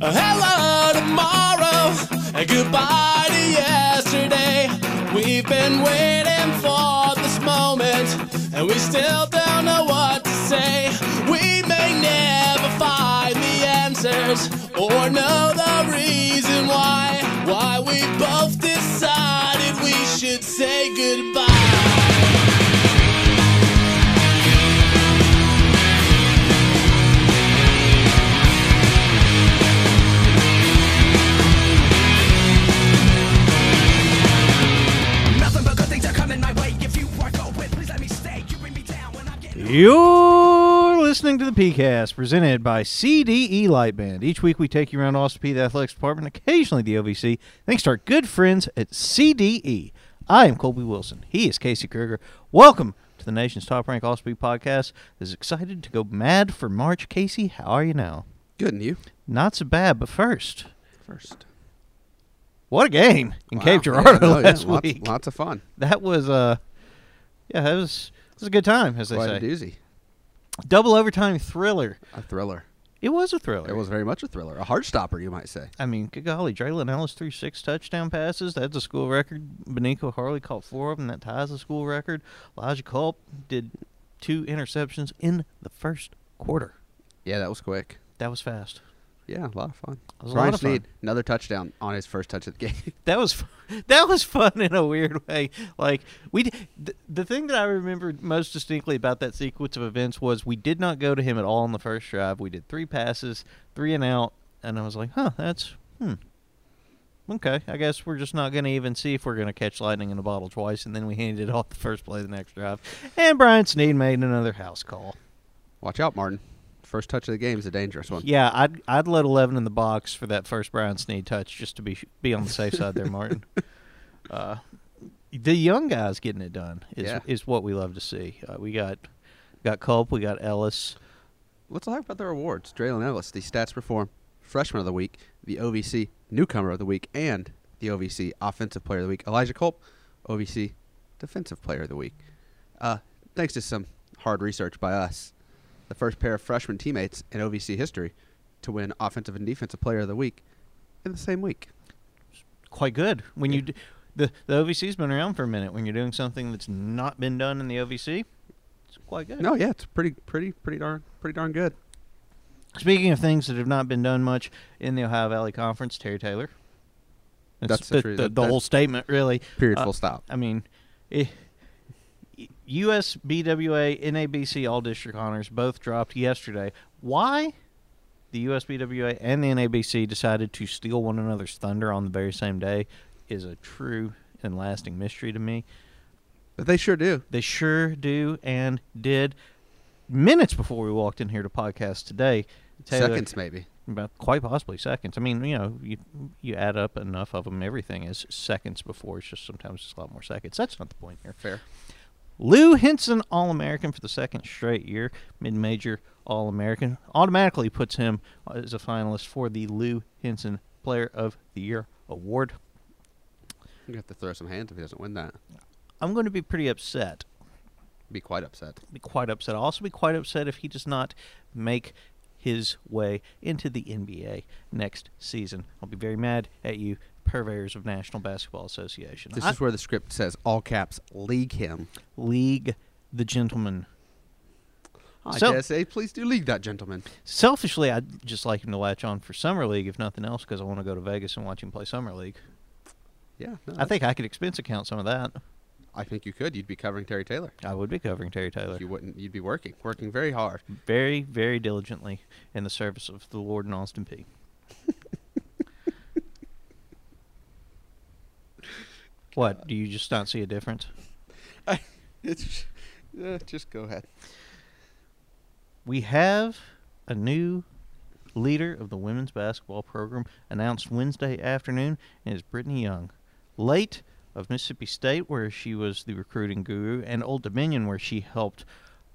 A hello tomorrow and goodbye to yesterday. We've been waiting for this moment and we still don't know what to say. We may never find the answers or know the reason why. Why we both decided we should say goodbye. You're listening to the PeayCast presented by CDE Lightband. Each week we take you around Austin Peay, the athletics department, occasionally the OVC, thanks to our good friends at CDE. I am Colby Wilson. He is Casey Kruger. Welcome to the nation's top ranked Austin Peay podcast. Is excited to go mad for March. Casey, how are you now? Good, and you? Not so bad, but first, First. what a game in Wow. Cape Yeah, Girardeau no, yeah, last lots, week. Lots of fun. That was uh yeah, that was was a good time, as they Quite a say. doozy. Double overtime thriller. A thriller. It was a thriller. It was very much a thriller. A heart stopper, you might say. I mean, good golly, Draylon Ellis threw six touchdown passes. That's a school record. Baniko Harley caught four of them. That ties the school record. Elijah Culp did two interceptions in the first quarter. Yeah, that was quick. That was fast. Yeah, a lot of fun. Was a Brian fun. Snead, another touchdown on his first touch of the game. That was that was fun in a weird way. Like we, d- the, thing that I remember most distinctly about that sequence of events was we did not go to him at all on the first drive. We did three passes, three and out, and I was like, huh, that's hmm. Okay, I guess we're just not going to even see if we're going to catch lightning in a bottle twice, and then we handed it off the first play of the next drive. And Brian Snead made another house call. Watch out, Martin. First touch of the game is a dangerous one. Yeah, I'd I'd let eleven in the box for that first Brian Snead touch just to be be on the safe side there, Martin. Uh, the young guys getting it done is Yeah. is what we love to see. Uh, we got got Culp, we got Ellis. Let's talk about their awards. Draylon Ellis, the Stats Perform Freshman of the Week, the OVC Newcomer of the Week, and the OVC Offensive Player of the Week. Elijah Culp, OVC Defensive Player of the Week. Uh, thanks to some hard research by us, the first pair of freshman teammates in OVC history to win Offensive and Defensive Player of the Week in the same week. Quite good when you d- the the OVC's been around for a minute. When you're doing something that's not been done in the OVC, it's quite good. No, yeah, it's pretty, pretty, pretty darn, pretty darn good. Speaking of things that have not been done much in the Ohio Valley Conference, Terry Taylor. That's the, the true- the, the whole statement, really. Period. Uh, full stop. I mean, eh, US BWA NABC All District Honors both dropped yesterday. Why the US BWA and the NABC decided to steal one another's thunder on the very same day is a true and lasting mystery to me. But they sure do. They sure do and did. Minutes before we walked in here to podcast today, Taylor, Seconds, maybe. about quite possibly seconds. I mean, you know, you you add up enough of them, everything is seconds before. It's just sometimes it's a lot more seconds. That's not the point here. Fair. Lou Henson All American for the second straight year, mid major All American, automatically puts him uh, as a finalist for the Lou Henson Player of the Year award. You have to throw some hands if he doesn't win that. I'm going to be pretty upset. Be quite upset. Be quite upset. I'll also be quite upset if he does not make his way into the NBA next season. I'll be very mad at you, purveyors of National Basketball Association. This I- is where the script says all caps league him. League the gentleman. I So- dare say, please do league that gentleman. Selfishly, I'd just like him to latch on for summer league, if nothing else, because I want to go to Vegas and watch him play summer league. Yeah, no, I think I could expense account some of that. I think you could. You'd be covering Terry Taylor. I would be covering Terry Taylor You wouldn't. You'd be working, working very hard. very, very diligently in the service of the Lord and Austin Peay. what? Do you just not see a difference? It's uh, just go ahead. We have a new leader of the women's basketball program announced Wednesday afternoon, and is Brittany Young. Late of Mississippi State, where she was the recruiting guru, and Old Dominion, where she helped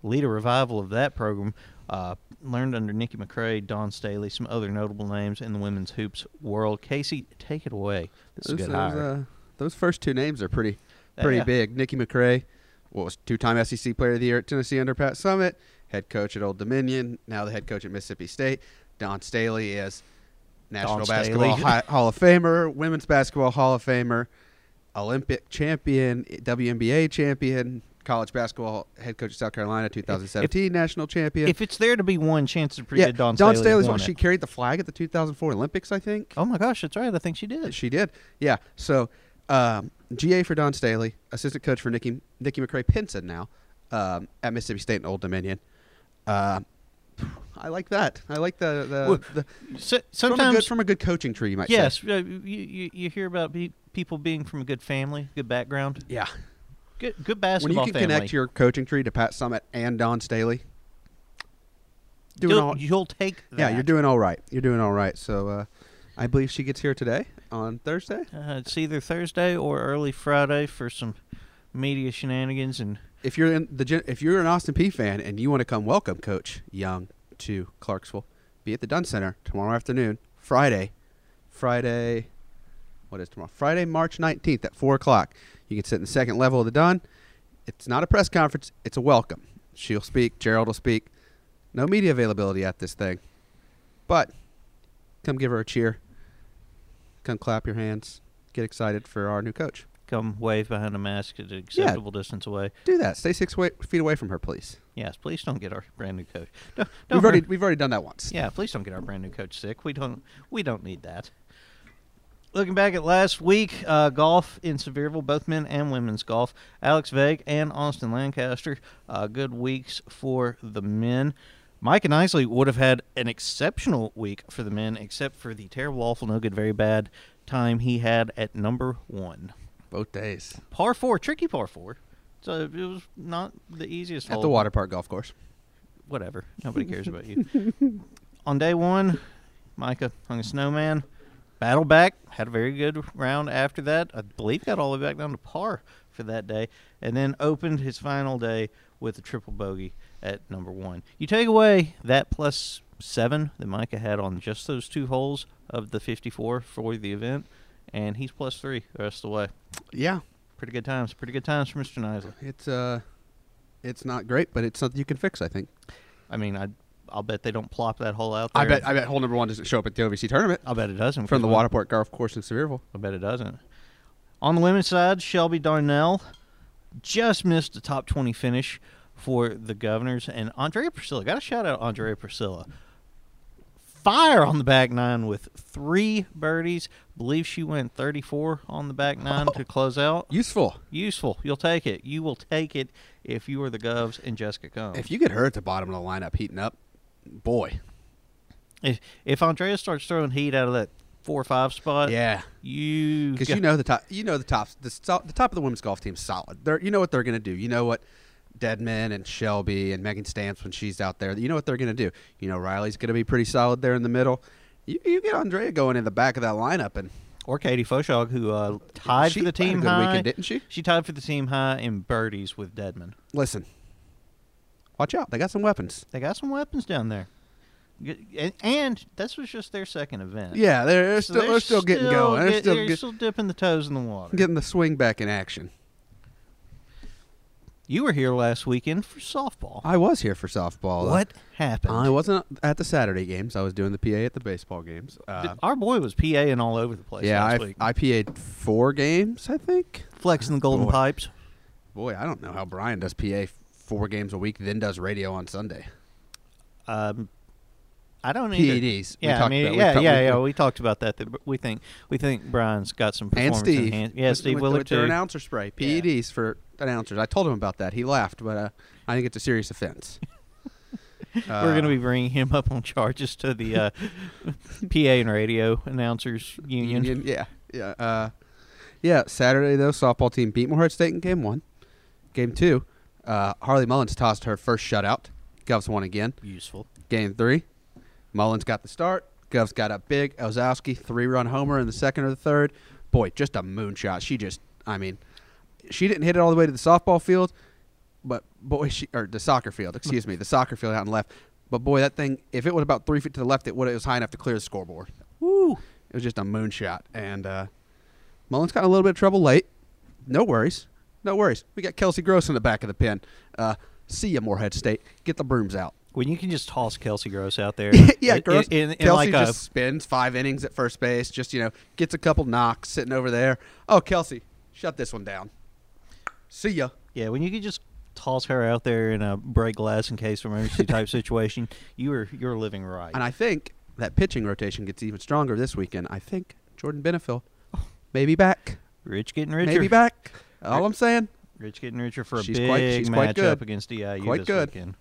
lead a revival of that program. Uh, learned under Nikki McCray, Dawn Staley, some other notable names in the women's hoops world. Casey, take it away. This Those, is a good those, hire. Those first two names are pretty, Uh, pretty yeah. big. Nikki McCray, what was two-time SEC Player of the Year at Tennessee under Pat Summitt, head coach at Old Dominion, now the head coach at Mississippi State. Dawn Staley is National Dawn Basketball Staley. Hall of Famer, Women's Basketball Hall of Famer, Olympic champion, WNBA champion, college basketball head coach of South Carolina, 2017 national champion. If it's there to be one chance, pretty yeah, good. Dawn, Dawn Staley's one. it. She carried the flag at the 2004 Olympics, I think. Oh my gosh, that's right. I think she did. She did. Yeah. So, um, GA for Dawn Staley, assistant coach for Nikki Nikki McCray Penson now um, at Mississippi State and Old Dominion. Uh, I like that. I like the the, Well, the So, from a sometimes, good from a good coaching tree. You might yes, say. uh, you, you you hear about pe- people being from a good family, good background, Yeah. good good basketball. When you can family. connect your coaching tree to Pat Summitt and Dawn Staley, doing you'll, all you'll take that. yeah, you're doing all right. You're doing all right. So, uh, I believe she gets here today on Thursday. Uh, it's either Thursday or early Friday for some media shenanigans and if you're in the if you're an Austin Peay fan and you want to come welcome Coach Young to Clarksville, be at the Dunn Center tomorrow afternoon, Friday, Friday, what is tomorrow? Friday, March 19th at four o'clock. You can sit in the second level of the Dunn. It's not a press conference; it's a welcome. She'll speak. Gerald will speak. No media availability at this thing, but come give her a cheer. Come clap your hands. Get excited for our new coach. come wave behind a mask at an acceptable distance away. Do that. Stay six wa- feet away from her, please. Yes, please don't get our brand new coach. Don't We've already we've already done that once. Yeah, please don't get our brand new coach sick. We don't we don't need that. Looking back at last week, uh, golf in Sevierville, both men and women's golf. Alex Vegh and Austin Lancaster, uh, good weeks for the men. Micah Nisley would have had an exceptional week for the men, except for the terrible, awful, no good, very bad time he had at number one. Both days. Par four, tricky par four. So it was not the easiest At hole the water park golf course. whatever. Nobody cares about you. On day one, Micah hung a snowman, battled back, had a very good round after that. I believe got all the way back down to par for that day, and then opened his final day with a triple bogey at number one. You take away that plus seven that Micah had on just those two holes of the 54 for the event, and he's plus three the rest of the way. Yeah. Pretty good times. Pretty good times for Mr. Nisley. It's uh it's not great, but it's something you can fix, I think. I mean, I, I'll bet they don't plop that hole out there. I bet I bet hole number one doesn't show up at the OVC tournament I'll bet it doesn't. from the because- water park golf course in Sevierville. I bet it doesn't. On the women's side, Shelby Darnell just missed the top 20 finish for the Governors. And Andrea Priscilla, got to shout out Andrea Priscilla. Fire on the back nine with three birdies. Believe she went 34 on the back nine to close out. Useful. Useful. You'll take it. You will take it if you are the Govs and Jessica Combs. If you get her at the bottom of the lineup heating up, boy. if, if Andrea starts throwing heat out of that four or five spot, yeah. you Because you know the top you know the top the, the top of the women's golf team's solid. They're you know what they're gonna do. You know what Deadman and Shelby and Megan Stamps when she's out there. You know what they're gonna do. You know Riley's gonna be pretty solid there in the middle. You, you get Andrea going in the back of that lineup and or Katie Foshog, who uh, tied She for the team high. weekend, didn't she? She tied for the team high in birdies with Deadman. listen. Watch out, they got some weapons. They got some weapons down there, and, this was just their second event. Yeah, they're, they're So still they're still getting going. They're get- still get- still dipping the toes in the water. getting the swing back in action. You were here last weekend for softball. I was here for softball. what happened? I wasn't at the Saturday games. I was doing the PA at the baseball games. Uh, Our boy was PAing all over the place yeah, last I, week, I PA'd four games, I think. flexing the golden Boy. pipes. Boy, I don't know how Brian does PA four games a week, then does radio on Sunday. Um, I don't either. PEDs. We Yeah, I mean, about- yeah, talked- yeah, we- yeah. We talked about that. that we think we think Brian's got some performance. And Steve. enhan- Yeah, Steve with, Willard with their too. announcer spray. PEDs for announcers. I told him about that. He laughed, but uh, I think it's a serious offense. We're going to be bringing him up on charges to the uh, PA and radio announcers union. Union. Yeah, yeah, uh, yeah. Saturday though, softball team beat Morehead State in game one. Game two, uh, Harley Mullins tossed her first shutout. Govs won again. Useful. Game three, Mullins got the start. Govs got up big. Ozowski three-run homer in the second or the third. Boy, just a moonshot. She just, I mean, she didn't hit it all the way to the softball field, but boy, she or the soccer field. Excuse me, the soccer field out on the left. But boy, that thing, if it was about three feet to the left, it would it was high enough to clear the scoreboard. Woo! It was just a moonshot. And uh, Mullins got a little bit of trouble late. No worries. No worries. We got Kelsey Gross in the back of the pen. Uh, see ya, Morehead State. Get the brooms out. When you can just toss Kelsey Gross out there. yeah, in- Gross. In, in, Kelsey like just spins five innings at first base. Just you know, gets a couple knocks sitting over there. Oh, Kelsey, shut this one down. See ya. yeah, when you can just toss her out there in a break glass in case of emergency type situation, you are you're living right. And I think that pitching rotation gets even stronger this weekend. I think Jordan Benefiel may be back. Rich getting richer. Maybe back. All I'm saying. Rich getting richer for a She's big quite- she's quite good. against DIU Quite this good. weekend.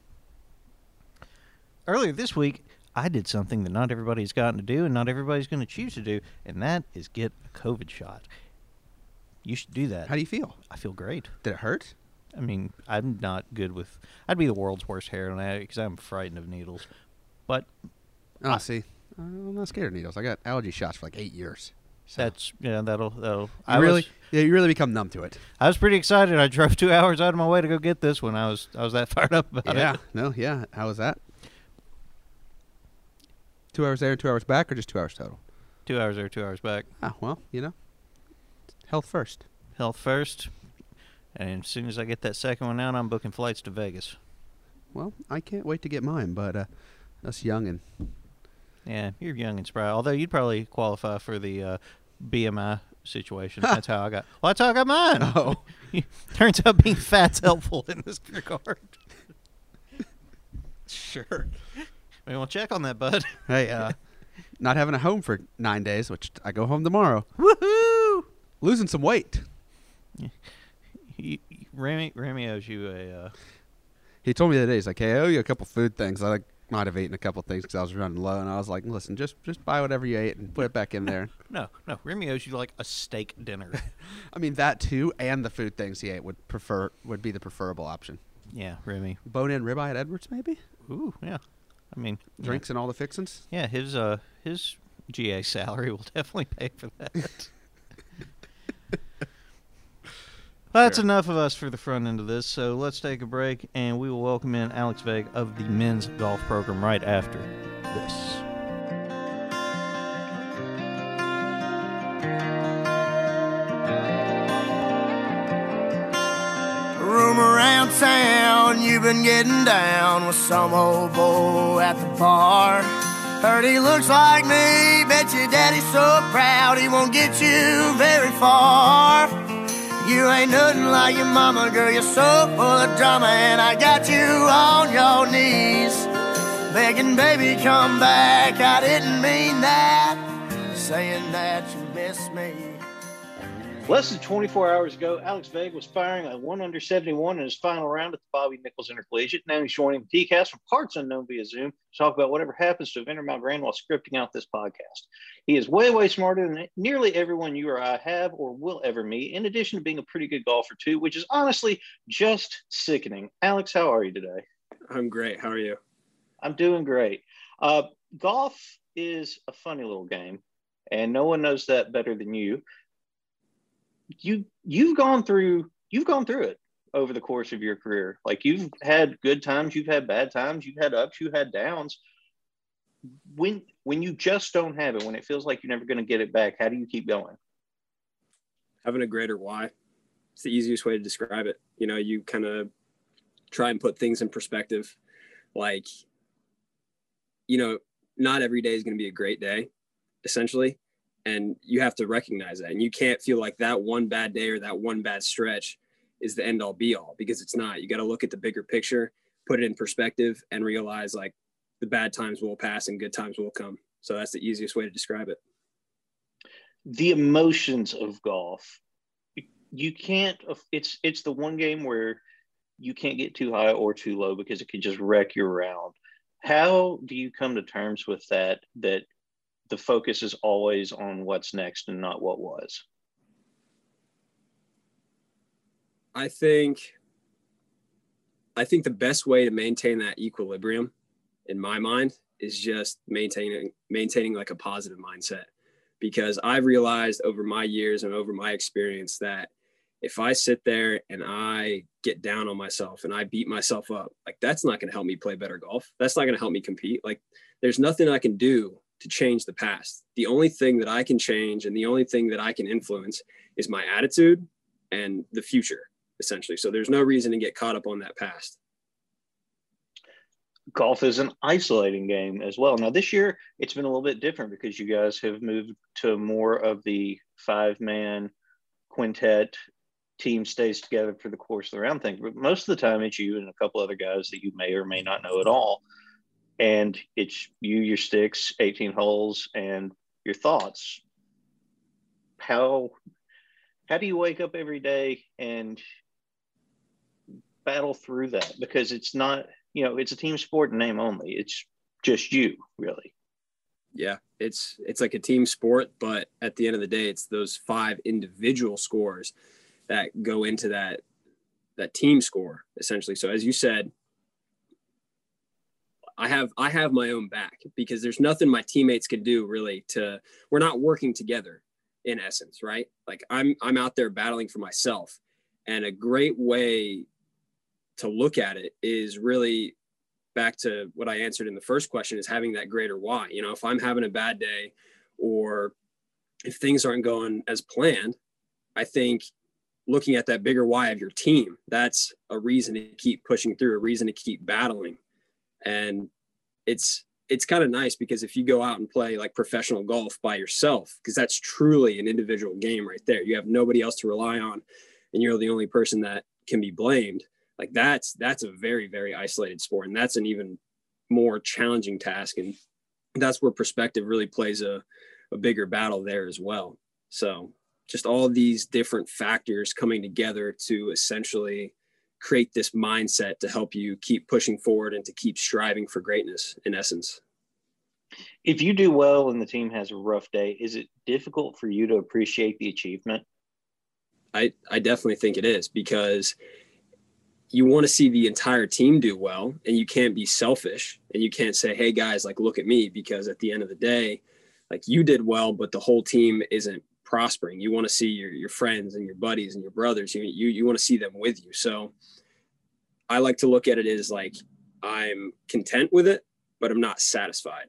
Earlier this week, I did something that not everybody's gotten to do, and not everybody's going to choose to do, and that is get a COVID shot. You should do that. How do you feel? I feel great. Did it hurt? I mean, I'm not good with. I'd be the world's worst heroin addict because I'm frightened of needles. But Oh, I see, uh, I'm not scared of needles. I got allergy shots for like eight years. So that's yeah, that'll that'll. you I really, was yeah, you really become numb to it. I was pretty excited. I drove two hours out of my way to go get this one. I was I was that fired up about yeah. it. Yeah. No. Yeah. How was that? Two hours there and two hours back, or just two hours total? Two hours there, two hours back. Ah, well, you know, health first. Health first. And as soon as I get that second one out, I'm booking flights to Vegas. Well, I can't wait to get mine, but uh, us young and Yeah, you're young and spry. Although you'd probably qualify for the uh, BMI situation. That's how I got. Well, that's how I got mine. Oh. Turns out being fat's helpful in this regard. sure. We will check on that, bud. Hey, uh, not having a home for nine days, which I go home tomorrow. Woohoo! Losing some weight. He, Remy, Remy owes you a. Uh, He told me the other day, he's like, "Hey, I owe you a couple food things. I like, might have eaten a couple things because I was running low." And I was like, "Listen, just just buy whatever you ate and put it back in there." no, no. Remy owes you like a steak dinner. I mean, that too, and the food things he ate would prefer would be the preferable option. yeah, Remy. Bone-in ribeye at Edwards, maybe. Ooh, yeah. I mean, yeah. Drinks and all the fixins. Yeah, his uh his GA salary will definitely pay for that. Well, that's enough of us for the front end of this, so let's take a break and we will welcome in Alex Vegh of the men's golf program right after this. Room around town, you've been getting down with some old boy at the bar. Heard he looks like me, bet your daddy's so proud he won't get you very far. You ain't nothing like your mama, girl, you're so full of drama, and I got you on your knees. Begging, baby, come back. I didn't mean that. Saying that you miss me. Less than 24 hours ago, Alex Vegh was firing a 1 under 71 in his final round at the Bobby Nichols Intercollegiate. Now he's joining the PeayCast from parts unknown via Zoom to talk about whatever happens to Intermount Grand while scripting out this podcast. He is way, way smarter than nearly everyone you or I have or will ever meet, in addition to being a pretty good golfer, too, which is honestly just sickening. Alex, how are you today? I'm great. How are you? I'm doing great. Uh, golf is a funny little game, and no one knows that better than you. You you've gone through you've gone through it over the course of your career. Like you've had good times, you've had bad times, you've had ups, you've had downs. When when you just don't have it, when it feels like you're never going to get it back, how do you keep going? Having a greater why. It's the easiest way to describe it. You know, you kind of try and put things in perspective. Like, you know, not every day is going to be a great day, essentially. And you have to recognize that. And you can't feel like that one bad day or that one bad stretch is the end all be all because it's not. You got to look at the bigger picture, put it in perspective, and realize like the bad times will pass and good times will come. So that's the easiest way to describe it. the emotions of golf you can't it's it's the one game where you can't get too high or too low because it can just wreck your round how do you come to terms with that that the focus is always on what's next and not what was I think I think the best way to maintain that equilibrium in my mind is just maintaining maintaining like a positive mindset because I've realized over my years and over my experience that if I sit there and I get down on myself and I beat myself up, like that's not going to help me play better golf. That's not going to help me compete. Like there's nothing I can do to change the past. The only thing that I can change and the only thing that I can influence is my attitude and the future essentially. So there's no reason to get caught up on that past. golf is an isolating game as well. Now this year it's been a little bit different because you guys have moved to more of the five man quintet team stays together for the course of the round thing. But most of the time it's you and a couple other guys that you may or may not know at all. And it's you, your sticks, 18 holes, and your thoughts. How how do you wake up every day and battle through that? Because it's not you know, it's a team sport name only. It's just you, really. Yeah, it's it's like a team sport, but at the end of the day, it's those five individual scores that go into that that team score essentially. So as you said, I have I have my own back because there's nothing my teammates can do really to we're not working together in essence, right? Like I'm I'm out there battling for myself. And a great way to look at it is really back to what I answered in the first question is having that greater why. You know, if I'm having a bad day or if things aren't going as planned, I think looking at that bigger why of your team, that's a reason to keep pushing through, a reason to keep battling. And it's it's kind of nice because if you go out and play like professional golf by yourself, because that's truly an individual game right there. You have nobody else to rely on and you're the only person that can be blamed like that's that's a very very isolated sport and that's an even more challenging task and that's where perspective really plays a, a bigger battle there as well so just all these different factors coming together to essentially create this mindset to help you keep pushing forward and to keep striving for greatness in essence. If you do well and the team has a rough day is it difficult for you to appreciate the achievement? I i definitely think it is because you want to see the entire team do well and you can't be selfish and you can't say hey guys like look at me because at the end of the day like you did well but the whole team isn't prospering. You want to see your, your friends and your buddies and your brothers you, you, you want to see them with you. So i like to look at it as like i'm content with it but i'm not satisfied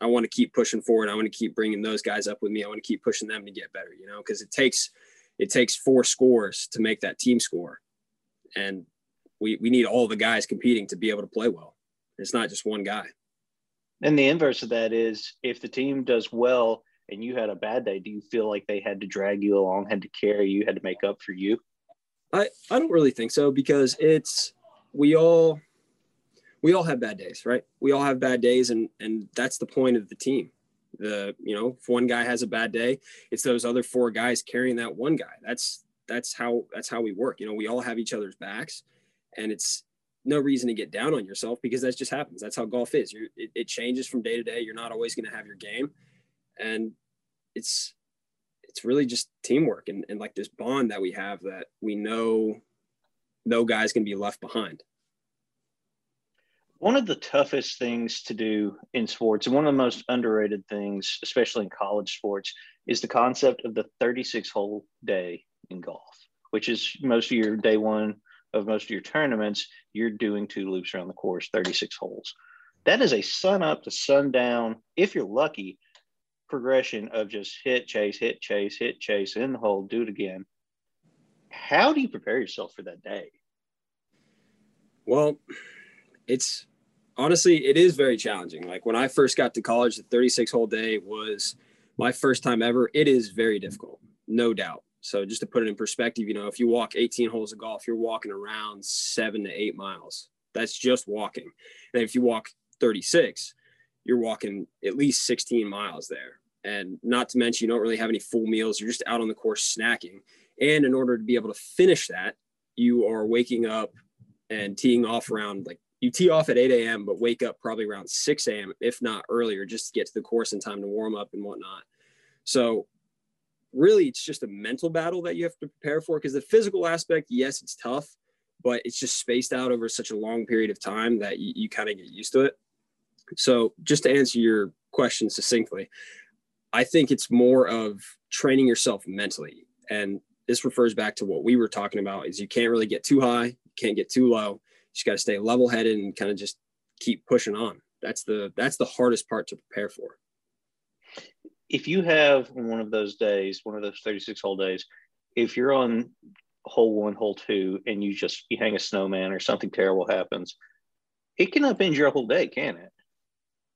i want to keep pushing forward i want to keep bringing those guys up with me i want to keep pushing them to get better you know because it takes it takes four scores to make that team score and we we need all the guys competing to be able to play well. It's not just one guy. And the inverse of that is if the team does well and you had a bad day, do you feel like they had to drag you along, had to carry you, had to make up for you? I, I don't really think so because it's we all we all have bad days, right? We all have bad days and and that's the point of the team. The you know, if one guy has a bad day, it's those other four guys carrying that one guy. That's that's how that's how we work. You know, we all have each other's backs and it's no reason to get down on yourself because that just happens. That's how golf is. It, it, changes from day to day. You're not always going to have your game, and it's it's really just teamwork and, and like this bond that we have that we know no guy's going to be left behind. One of the toughest things to do in sports, and one of the most underrated things, especially in college sports, is the concept of the 36 hole day in golf, which is most of your day one of most of your tournaments, you're doing two loops around the course, 36 holes. That is a sun up to sundown, if you're lucky, progression of just hit, chase, hit, chase, hit, chase, in the hole, do it again. How do you prepare yourself for that day? Well, it's honestly, it is very challenging. Like when I first got to college, the 36 hole day was my first time ever. It is very difficult, no doubt. So just to put it in perspective, you know, if you walk 18 holes of golf, you're walking around seven to eight miles. That's just walking. And if you walk 36, you're walking at least 16 miles there. And not to mention, you don't really have any full meals. You're just out on the course snacking. And in order to be able to finish that, you are waking up and teeing off around like you tee off at 8 a.m., but wake up probably around 6 a.m., if not earlier, just to get to the course in time to warm up and whatnot. So really it's just a mental battle that you have to prepare for because the physical aspect, yes, it's tough, but it's just spaced out over such a long period of time that you, you kind of get used to it. So, just to answer your question succinctly, I think it's more of training yourself mentally. And this refers back to what we were talking about is you can't really get too high, you can't get too low. You just got to stay level headed and kind of just keep pushing on. That's the that's the hardest part to prepare for if you have one of those days, one of those 36 hole days, if you're on hole one, hole two, and you just you hang a snowman or something terrible happens, It can upend your whole day, can it?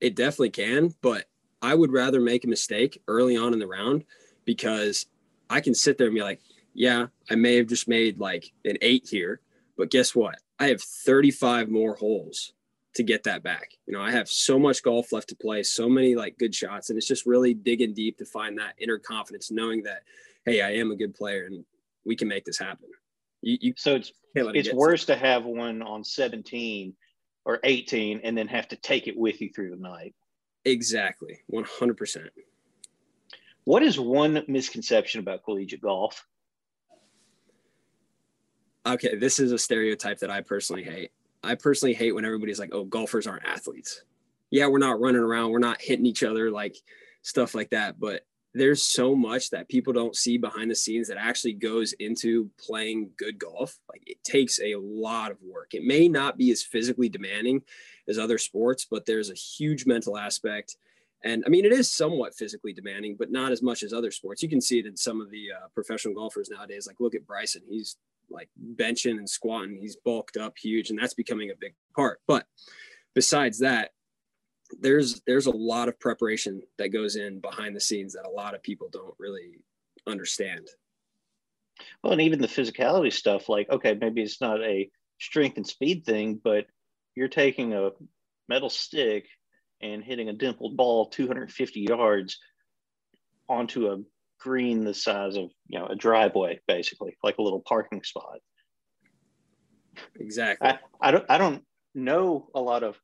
It definitely can, but I would rather make a mistake early on in the round because I can sit there and be like, yeah, I may have just made like an eight here, but guess what? I have 35 more holes to get that back. You know, I have so much golf left to play, so many like good shots, and it's just really digging deep to find that inner confidence, knowing that, hey, I am a good player and we can make this happen. You, you So it's it it's worse to have one on 17 or 18 and then have to take it with you through the night. Exactly, 100%. What is one misconception about collegiate golf? Okay, this is a stereotype that I personally hate. I personally hate when everybody's like, "Oh, golfers aren't athletes." Yeah, we're not running around, we're not hitting each other like stuff like that, but there's so much that people don't see behind the scenes that actually goes into playing good golf. Like it takes a lot of work. It may not be as physically demanding as other sports, but there's a huge mental aspect. And I mean, it is somewhat physically demanding, but not as much as other sports. You can see it in some of the uh, professional golfers nowadays. Like, look at Bryson. He's like benching and squatting. He's bulked up huge, and that's becoming a big part. But besides that, there's there's a lot of preparation that goes in behind the scenes that a lot of people don't really understand. Well, and even the physicality stuff, like, okay, maybe it's not a strength and speed thing, but you're taking a metal stick and hitting a dimpled ball 250 yards onto a green the size of, you know, a driveway, basically, like a little parking spot. Exactly. I, I don't I don't know a lot of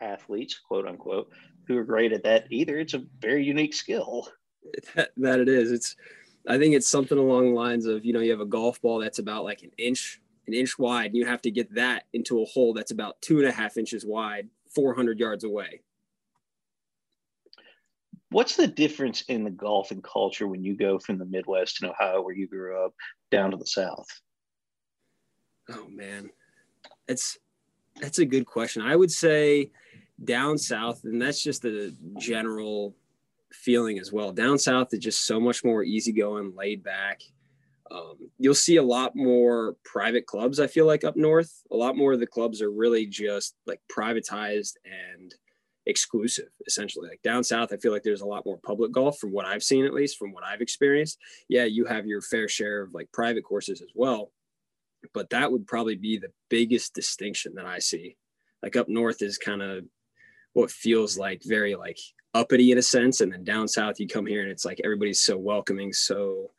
athletes, quote unquote, who are great at that either. It's a very unique skill. that, that it is. It's I think it's something along the lines of, you know, you have a golf ball that's about like an inch, an inch wide, and you have to get that into a hole that's about two and a half inches wide, 400 yards away. What's the difference in the golfing culture when you go from the Midwest in Ohio, where you grew up, down to the South? Oh man, it's that's a good question. I would say down south, and that's just a general feeling as well. Down south is just so much more easygoing, laid back. Um, you'll see a lot more private clubs. I feel like up north, a lot more of the clubs are really just like privatized and exclusive, essentially. Like down south, I feel like there's a lot more public golf from what I've seen, at least from what I've experienced. Yeah, you have your fair share of like private courses as well, but that would probably be the biggest distinction that I see. Like up north is kind of what feels like very like uppity in a sense, and then down south you come here and it's like everybody's so welcoming, so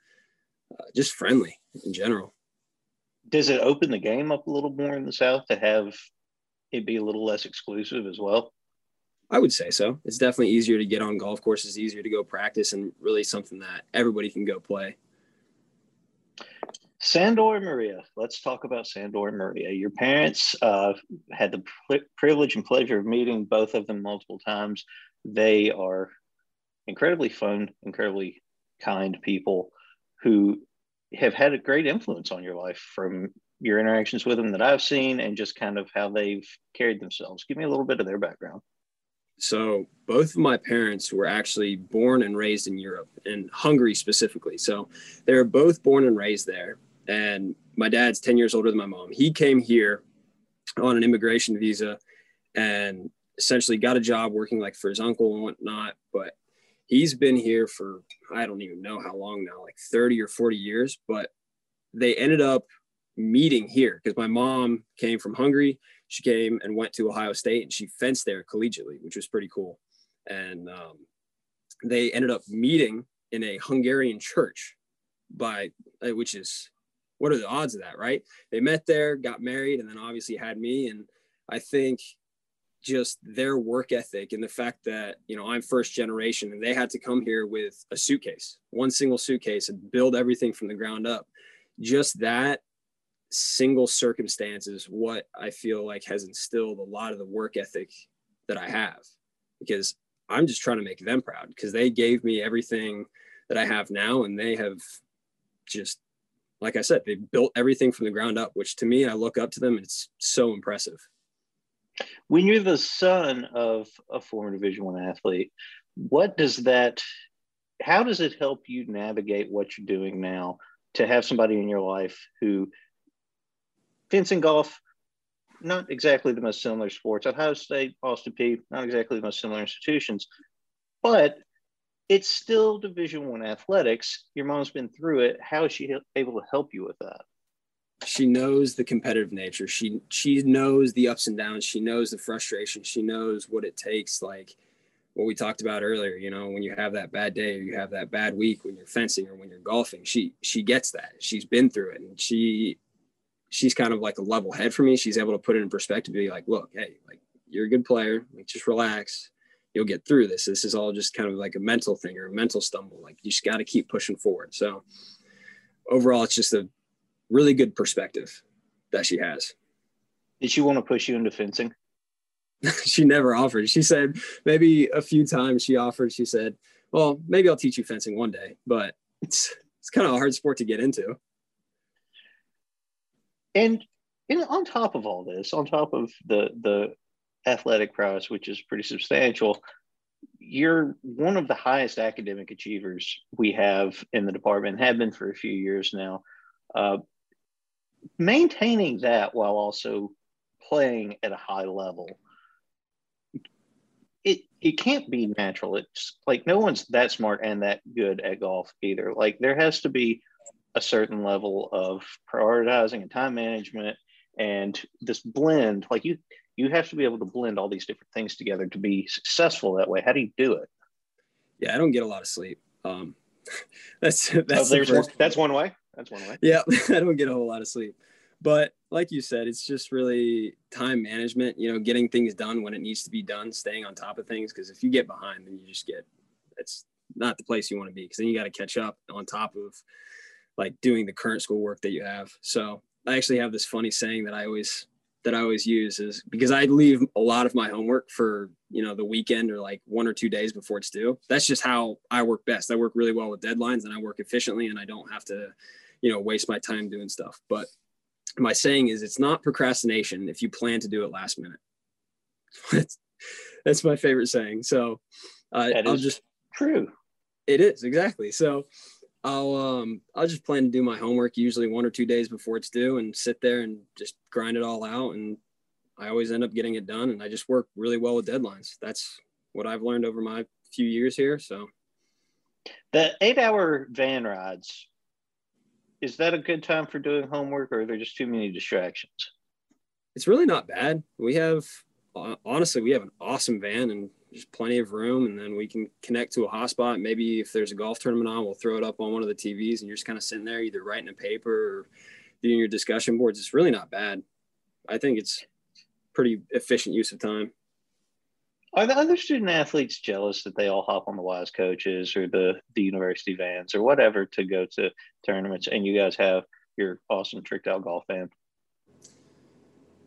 uh, just friendly in general. Does it open the game up a little more in the South to have it be a little less exclusive as well? I would say so. It's definitely easier to get on golf courses, easier to go practice, and really something that everybody can go play. Sandor and Maria. Let's talk about Sandor and Maria. Your parents uh, had the pri- privilege and pleasure of meeting both of them multiple times. They are incredibly fun, incredibly kind people who have had a great influence on your life from your interactions with them that I've seen and just kind of how they've carried themselves. Give me a little bit of their background. So both of my parents were actually born and raised in Europe, in Hungary specifically. So they were both born and raised there. And my dad's 10 years older than my mom. He came here on an immigration visa and essentially got a job working like for his uncle and whatnot. But he's been here for, I don't even know how long now, like 30 or 40 years. But they ended up meeting here because my mom came from Hungary. She came and went to Ohio State and she fenced there collegiately, which was pretty cool. And um, they ended up meeting in a Hungarian church by, uh, which is, what are the odds of that, right? They met there, got married, and then obviously had me. And I think just their work ethic and the fact that, you know, I'm first generation and they had to come here with a suitcase, one single suitcase and build everything from the ground up. Just that single circumstance is what I feel like has instilled a lot of the work ethic that I have because I'm just trying to make them proud because they gave me everything that I have now and they have just like I said they built everything from the ground up which to me I look up to them it's so impressive. When you're the son of a former Division One athlete, what does that? How does it help you navigate what you're doing now? To have somebody in your life who fencing golf not exactly the most similar sports. Ohio State, Austin Peay, not exactly the most similar institutions, but it's still Division One athletics. Your mom's been through it. How is she able to help you with that? she knows the competitive nature. She she knows the ups and downs. She knows the frustration. She knows what it takes. Like what we talked about earlier. You know, when you have that bad day or you have that bad week when you're fencing or when you're golfing, she she gets that. She's been through it, and she she's kind of like a level head for me. She's able to put it in perspective. Be like, look, hey, like you're a good player. Like just relax. You'll get through this. This is all just kind of like a mental thing or a mental stumble. Like you just got to keep pushing forward. So overall, it's just a really good perspective that she has. Did she want to push you into fencing? she never offered. She said maybe a few times she offered. She said, "Well, maybe I'll teach you fencing one day," but it's it's kind of a hard sport to get into. And on top of all this, on top of the the athletic prowess, which is pretty substantial, you're one of the highest academic achievers we have in the department, have been for a few years now. Uh, maintaining that while also playing at a high level, it it can't be natural. It's like no one's that smart and that good at golf either. Like there has to be a certain level of prioritizing and time management and this blend like you you have to be able to blend all these different things together to be successful that way. How do you do it? Yeah, I don't get a lot of sleep. Um, that's that's oh, the one, that's one way. That's one way. Yeah i don't get a whole lot of sleep. But like you said it's just really time management you know getting things done when it needs to be done staying on top of things. Because if you get behind then you just get it's not the place you want to be. Because then you got to catch up on top of like doing the current school work that you have. So i actually have this funny saying that i always that i always use is because i leave a lot of my homework for you know the weekend or like one or two days before it's due. That's just how i work best. I work really well with deadlines and i work efficiently and i don't have to you know waste my time doing stuff. But my saying is it's not procrastination if you plan to do it last minute. That's, that's my favorite saying. So uh, i'll just true. It is exactly. So i'll um i'll just plan to do my homework usually one or two days before it's due and sit there and just grind it all out. And i always end up getting it done and i just work really well with deadlines. That's what i've learned over my few years here. So the eight hour van rides is that a good time for doing homework or are there just too many distractions? It's really not bad. We have honestly, we have an awesome van and there's plenty of room, and then we can connect to a hotspot. Maybe if there's a golf tournament on, we'll throw it up on one of the TVs, and you're just kind of sitting there, either writing a paper or doing your discussion boards. It's really not bad. I think it's pretty efficient use of time. Are the other student athletes jealous that they all hop on the Wise coaches or the the university vans or whatever to go to tournaments, and you guys have your awesome tricked out golf van?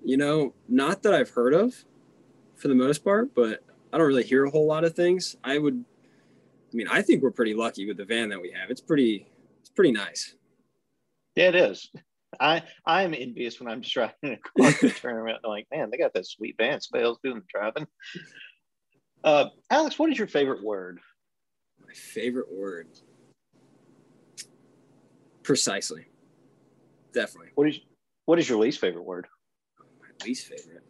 You know, not that I've heard of for the most part, but I don't really hear a whole lot of things. I would, I mean, I think we're pretty lucky with the van that we have. It's pretty, it's pretty nice. Yeah, it is. I I'm envious when I'm just driving a car to tournament. I'm like, man, they got that sweet van. Somebody else doing the driving. Uh, Alex, what is your favorite word? My favorite word. Precisely. Definitely. What is what is your least favorite word? My least favorite.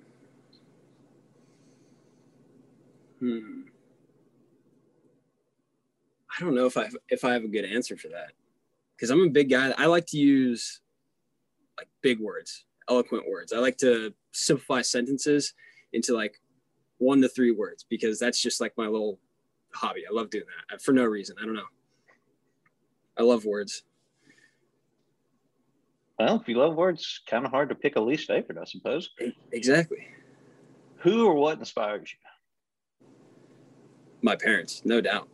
Hmm. I don't know if I if I have a good answer for that. Because I'm a big guy. I like to use like big words, eloquent words. I like to simplify sentences into like one to three words because that's just like my little hobby. I love doing that uh, for no reason. I don't know. I love words. Well, if you love words, kind of hard to pick a least favorite, I suppose. Exactly. Who or what inspires you? My parents, no doubt.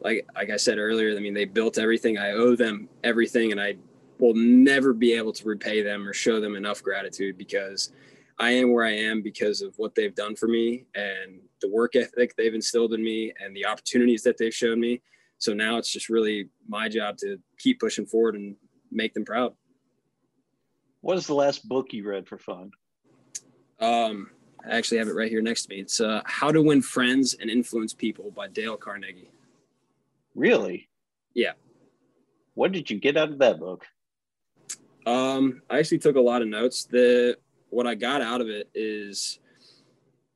Like like I said earlier, I mean they built everything. I owe them everything, and I will never be able to repay them or show them enough gratitude because I am where I am because of what they've done for me and the work ethic they've instilled in me and the opportunities that they've shown me. So now it's just really my job to keep pushing forward and make them proud. What is the last book you read for fun? Um, I actually have it right here next to me. It's uh, How to Win Friends and Influence People by Dale Carnegie. Really? Yeah. What did you get out of that book? Um, I actually took a lot of notes. The what I got out of it is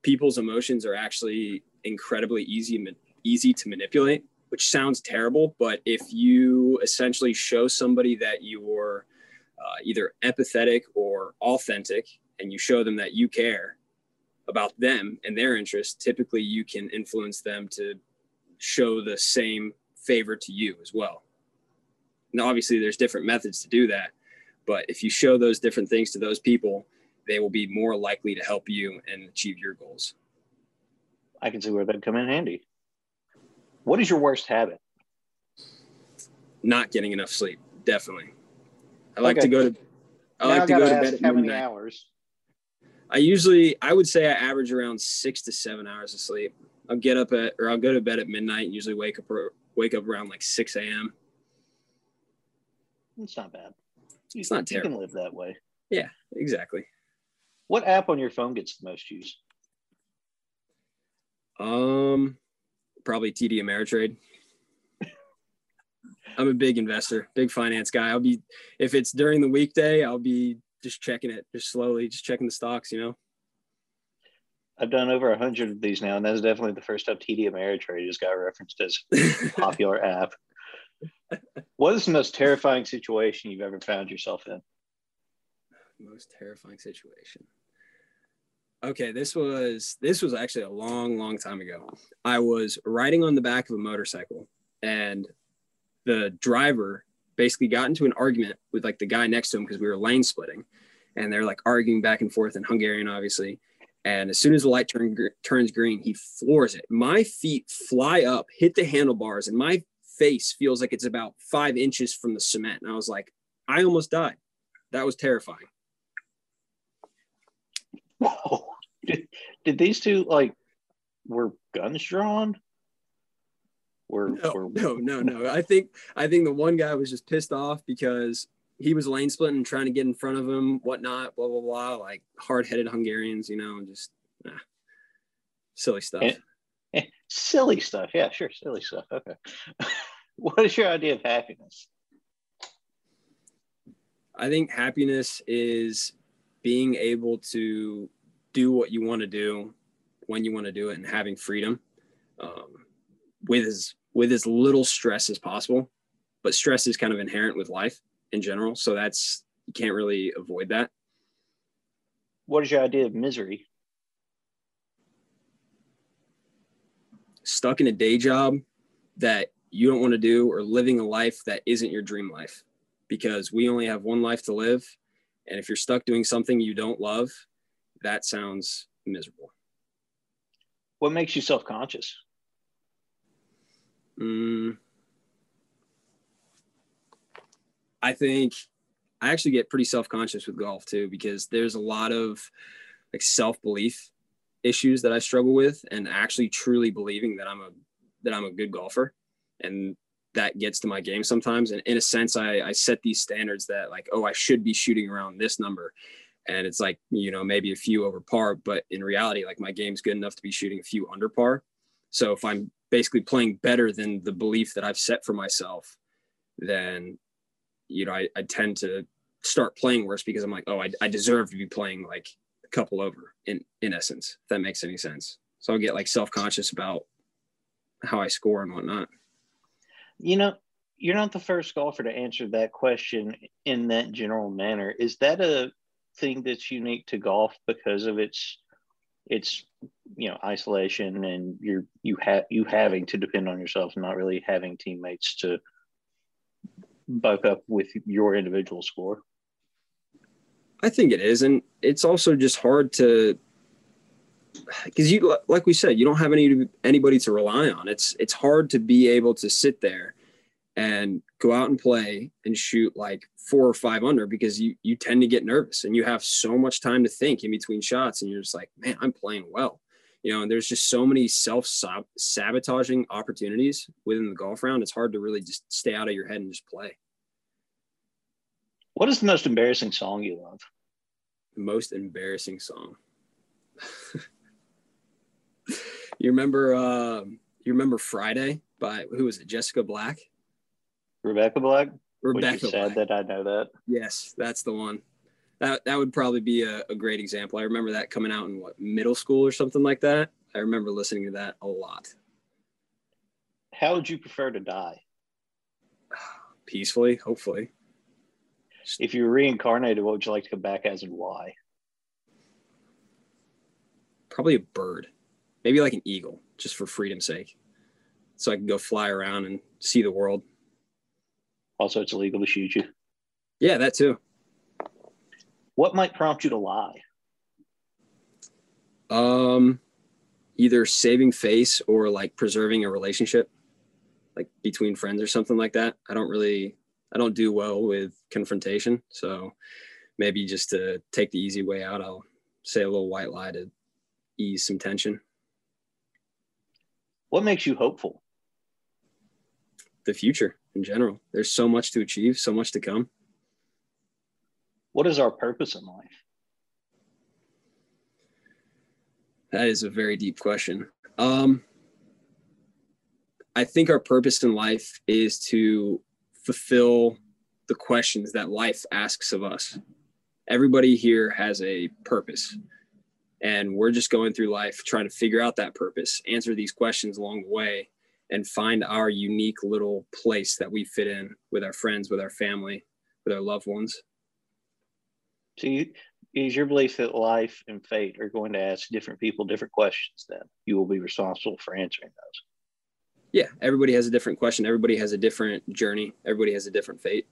people's emotions are actually incredibly easy easy to manipulate, which sounds terrible, but if you essentially show somebody that you're uh, either empathetic or authentic, and you show them that you care about them and their interests, typically you can influence them to show the same favor to you as well. Now, obviously, there's different methods to do that, but if you show those different things to those people, they will be more likely to help you and achieve your goals. I can see where that'd come in handy. What is your worst habit? Not getting enough sleep, definitely. I like Okay. to go to. I Now like to go to bed at how many midnight. hours? I usually, I would say I average around six to seven hours of sleep. I'll get up at, or I'll go to bed at midnight and usually wake up, wake up around like 6 a.m. It's not bad. You, It's not terrible. you can live that way. Yeah, exactly. What app on your phone gets the most use? Um, probably TD Ameritrade. I'm a big investor, big finance guy. I'll be, if it's during the weekday, I'll be just checking it, just slowly, just checking the stocks, you know? I've done over a hundred of these now, and that's definitely the first time TD Ameritrade just got referenced as popular app. What is the most terrifying situation you've ever found yourself in? most terrifying situation okay this was this was actually a long long time ago i was riding on the back of a motorcycle and the driver basically got into an argument with like the guy next to him because we were lane splitting. And they're like arguing back and forth in hungarian obviously. And as soon as the light turn, gr- turns green he floors it. My feet fly up hit the handlebars and my face feels like it's about five inches from the cement. And i was like i almost died. That was terrifying. Whoa. Did, did these two like were guns drawn? Were, No, were no, no, no. I think I think the one guy was just pissed off because he was lane splitting and trying to get in front of him, whatnot, blah blah blah. Like hard headed Hungarians, you know, just nah, silly stuff. Eh, eh, silly stuff? Yeah, sure, silly stuff. Okay. what is your idea of happiness? I think happiness is being able to do what you want to do when you want to do it and having freedom um, with as with as little stress as possible. But stress is kind of inherent with life in general, so that's you can't really avoid that. What is your idea of misery? stuck in a day job that you don't want to do or living a life that isn't your dream life because we only have one life to live and if you're stuck doing something you don't love that sounds miserable What makes you self conscious? Mm, i think i actually get pretty self-conscious with golf too because there's a lot of like self-belief issues that i struggle with and actually truly believing that i'm a that i'm a good golfer. And that gets to my game sometimes. And in a sense I, I set these standards that like oh i should be shooting around this number. And it's like you know maybe a few over par. But in reality like my game's good enough to be shooting a few under par. So if i'm basically playing better than the belief that i've set for myself then you know i, I tend to start playing worse because i'm like oh I, I deserve to be playing like a couple over in in essence if that makes any sense so i'll get like self-conscious about how i score and whatnot You know, you're not the first golfer to answer that question in that general manner. Is that a thing that's unique to golf because of its its you know isolation and you're you have you having to depend on yourself and not really having teammates to buck up with your individual score? I think it is, and it's also just hard to because you like we said you don't have any anybody to rely on. It's it's hard to be able to sit there and go out and play and shoot like four or five under because you you tend to get nervous and you have so much time to think in between shots and you're just like man I'm playing well you know and there's just so many self sabotaging opportunities within the golf round it's hard to really just stay out of your head and just play What is the most embarrassing song you love? the most embarrassing song. you remember um you remember Friday by who was it? Jessica Black? Rebecca Black? Which Rebecca is sad Black. that I know that. Yes, that's the one. that that would probably be a, a great example. I remember that coming out in what middle school or something like that. I remember listening to that a lot. How would you prefer to die? Peacefully, hopefully. If you were reincarnated, what would you like to come back as and why? Probably a bird, maybe like an eagle, just for freedom's sake, so I can go fly around and see the world. Also, it's illegal to shoot you. Yeah, that too. What might prompt you to lie? Um, either saving face or like preserving a relationship, like between friends or something like that. I don't really, I don't do well with confrontation, so maybe just to take the easy way out, I'll say a little white lie to ease some tension. What makes you hopeful? The future in general. There's so much to achieve, so much to come. What is our purpose in life? That is a very deep question. Um, I think our purpose in life is to fulfill the questions that life asks of us. Everybody here has a purpose, and we're just going through life trying to figure out that purpose, answer these questions along the way, and find our unique little place that we fit in with our friends, with our family, with our loved ones. So, you, is your belief that life and fate are going to ask different people different questions? Then you will be responsible for answering those. Yeah, everybody has a different question. Everybody has a different journey. Everybody has a different fate.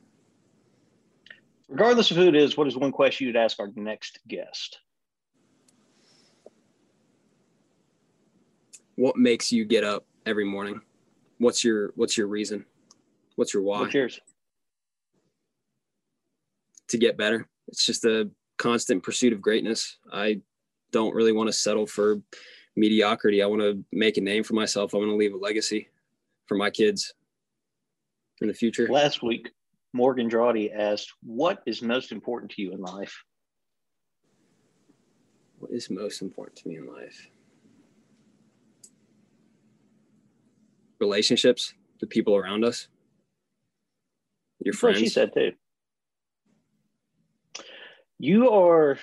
Regardless of who it is, what is one question you'd ask our next guest? What makes you get up every morning? What's your what's your reason? What's your why? What's yours? to get better. It's just a constant pursuit of greatness. I don't really want to settle for mediocrity. I want to make a name for myself. I want to leave a legacy for my kids in the future. Last week, Morgan Drawdy asked, What is most important to you in life? What is most important to me in life? Relationships, the people around us, your That's what she said too. You are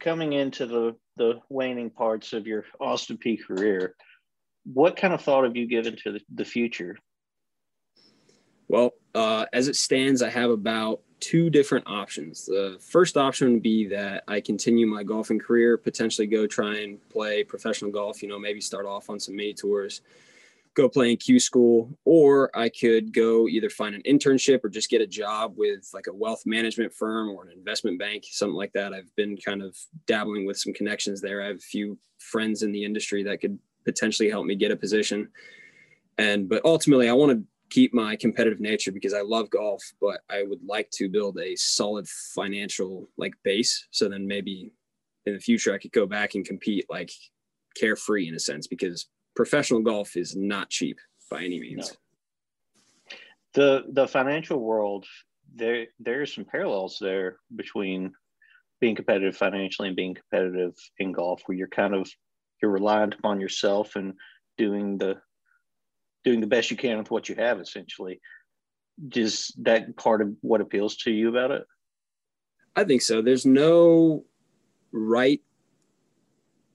coming into the the waning parts of your Austin Peay career. What kind of thought have you given to the, the future? Well, uh, as it stands, I have about two different options. The first option would be that I continue my golfing career, potentially go try and play professional golf, you know, maybe start off on some mini tours, go play in Q school, or I could go either find an internship or just get a job with like a wealth management firm or an investment bank, something like that. I've been kind of dabbling with some connections there. I have a few friends in the industry that could potentially help me get a position. And but ultimately I want to keep my competitive nature because I love golf, but I would like to build a solid financial like base. So then maybe in the future I could go back and compete like carefree in a sense because professional golf is not cheap by any means. The the financial world, there there are some parallels there between being competitive financially and being competitive in golf, where you're kind of you're reliant upon yourself and doing the doing the best you can with what you have essentially. Is that part of what appeals to you about it? I think so. There's no right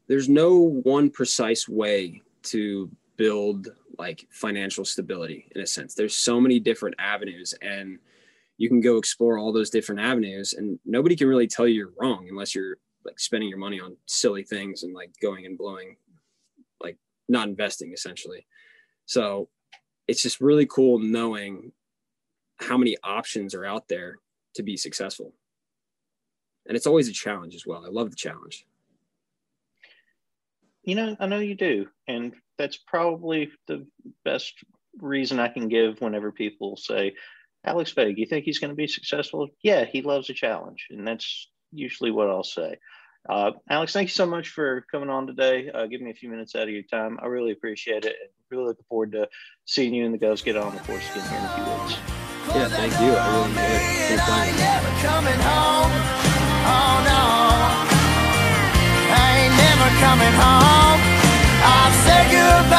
there's no one precise way to build like financial stability in a sense. There's so many different avenues and you can go explore all those different avenues and nobody can really tell you you're wrong unless you're like spending your money on silly things and like going and blowing like not investing essentially. So it's just really cool knowing how many options are out there to be successful. And it's always a challenge as well. I love the challenge. You know, I know you do. And that's probably the best reason I can give whenever people say, Alex Vegh, you think he's going to be successful? Yeah, he loves a challenge. And that's usually what I'll say. Uh, Alex, thank you so much for coming on today. Uh, give me a few minutes out of your time. I really appreciate it. And really looking forward to seeing you and the girls get on the course again here in a few weeks. Yeah, thank you. I really enjoyed it. Good I ain't never coming home. Oh no. I ain't never coming home. I've said goodbye,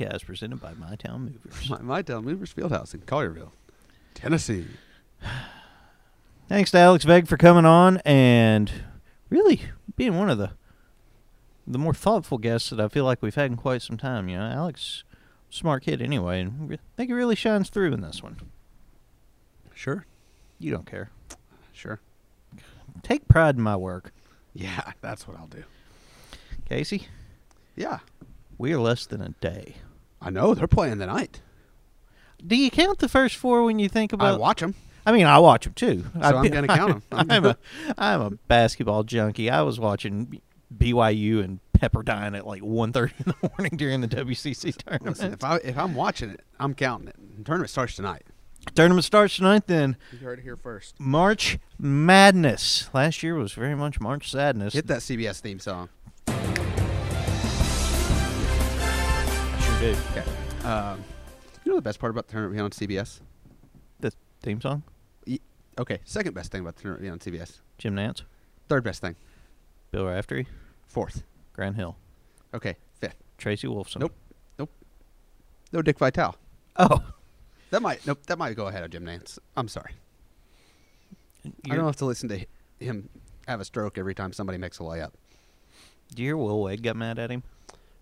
podcast presented by My Town Movers. My, my town, Movers Fieldhouse in Collierville, Tennessee. Thanks to Alex Vegh for coming on and really being one of the the more thoughtful guests that I feel like we've had in quite some time. You know, Alex, smart kid anyway, and I think he really shines through in this one. Sure, You don't care. sure. Take pride in my work, Yeah, that's what I'll do. Casey. Yeah, We are less than a day. I know they're playing tonight. Do you count the first four when you think about? I about? watch them. I mean, I watch them too. So I, I'm gonna count 'em. I'm- I'm a, I'm a basketball junkie. I was watching BYU and Pepperdine at like 1.30 in the morning during the WCC tournament. Listen, if I if I'm watching it, I'm counting it. The tournament starts tonight. tournament starts tonight. Then You heard it here first. March Madness. Last year was very much March Sadness. Hit that CBS theme song. Did. Okay. Um, you know the best part about the tournament being on CBS? The theme song. Okay, second best thing about the tournament being on CBS. Jim Nantz, Third best thing. Bill Raftery, Fourth. Grant Hill, Okay, fifth. Tracy Wolfson. Nope. Nope. No Dick Vitale. Oh, That might nope. That might go ahead of Jim Nantz. I'm sorry. I you're- don't have to listen to him have a stroke every time somebody makes a layup. do you hear Will Wade got mad at him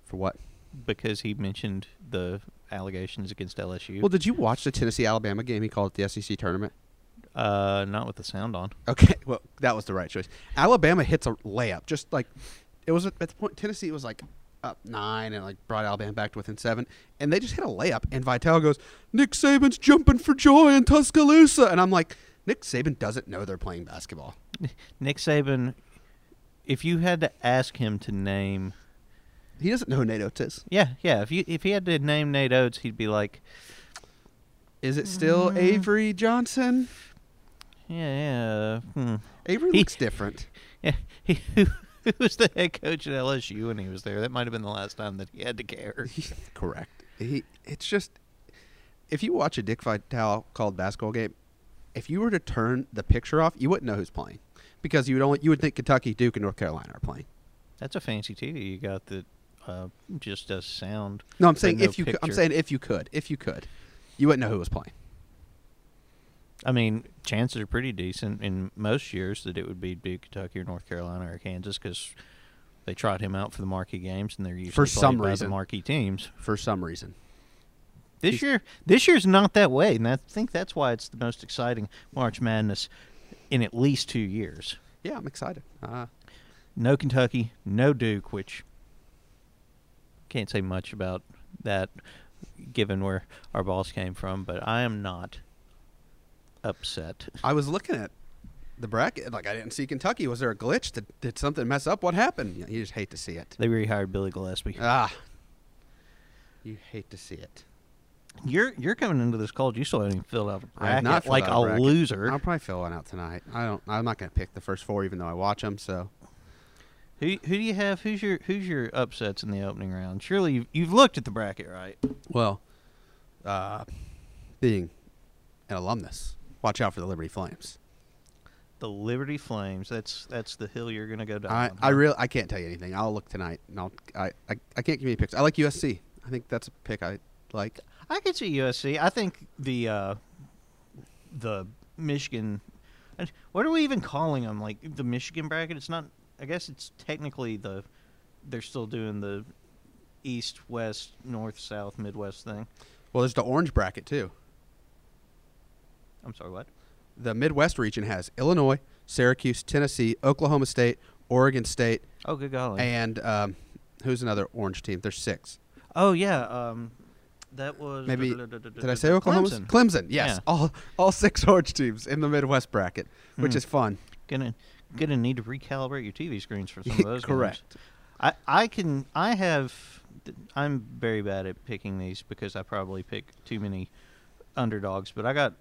For what? Because he mentioned the allegations against LSU? Well, did you watch the Tennessee Alabama game? He called it the SEC tournament. uh, not with the sound on. Okay, well, that was the right choice. Alabama hits a layup, just like it was at the point. Tennessee was like up nine and like brought Alabama back to within seven, and they just hit a layup. And Vitale goes, "Nick Saban's jumping for joy in Tuscaloosa," and I'm like, Nick Saban doesn't know they're playing basketball. Nick Saban, if you had to ask him to name, He doesn't know who Nate Oats is. yeah, yeah, if you if he had to name Nate Oats, he'd be like, Is it still Avery Johnson? yeah, yeah, hmm. Avery He- looks different. yeah. He, who, who was the head coach at LSU when he was there? That might have been the last time that he had to care. Correct. He, it's just if you watch a Dick Vitale called basketball game, if you were to turn the picture off, you wouldn't know who's playing because you would only you would think Kentucky, Duke, and North Carolina are playing. That's a fancy TV you got that uh, just does sound. No, I'm saying no if you. Could, I'm saying if you could, if you could, you wouldn't know who was playing. I mean, chances are pretty decent in most years that it would be Duke, Kentucky, or North Carolina or Kansas because they trot him out for the marquee games and they're usually For some reason. the marquee teams. For some reason, This He's- year, this year's not that way, and I think that's why it's the most exciting March Madness in at least two years. yeah, I'm excited. Uh, No Kentucky, no Duke, which can't say much about that given where our balls came from, but I am not upset. I was looking at the bracket, like I didn't see Kentucky. Was there a glitch? Did, did something mess up? What happened? Yeah, You just hate to see it. They rehired Billy Gillispie. Ah, you hate to see it. You're you're coming into this cold. You still haven't even filled out a bracket not like a bracket. loser. I'll probably fill one out tonight. I don't. I'm not going to pick the first four, even though I watch them. So Who who do you have? Who's your who's your upsets in the opening round? Surely you've, you've looked at the bracket, right? Well, uh, being an alumnus, watch out for the Liberty Flames. The Liberty Flames. That's that's the hill you're gonna go down. I, on, I huh? I can't tell you anything. I'll look tonight, and I'll I, I, I can't give you any picks. I like USC. I think that's a pick I like. I could see USC. I think the uh, the Michigan. What are we even calling them? Like the Michigan bracket? It's not. I guess it's technically the. They're still doing the east, west, north, south, midwest thing. Well, there's the orange bracket too. I'm sorry. What? The Midwest region has Illinois, Syracuse, Tennessee, Oklahoma State, Oregon State, Oh, good golly. and um, who's another orange team? There's six. oh yeah. Um, that was Maybe did I say Oklahoma? Clemson. Clemson. Yes, Yeah. all all six orange teams in the Midwest bracket, which Hmm. is fun. Gonna gonna need to recalibrate your TV screens for some of those. games. Correct. I I can I have I'm very bad at picking these because I probably pick too many underdogs. But I got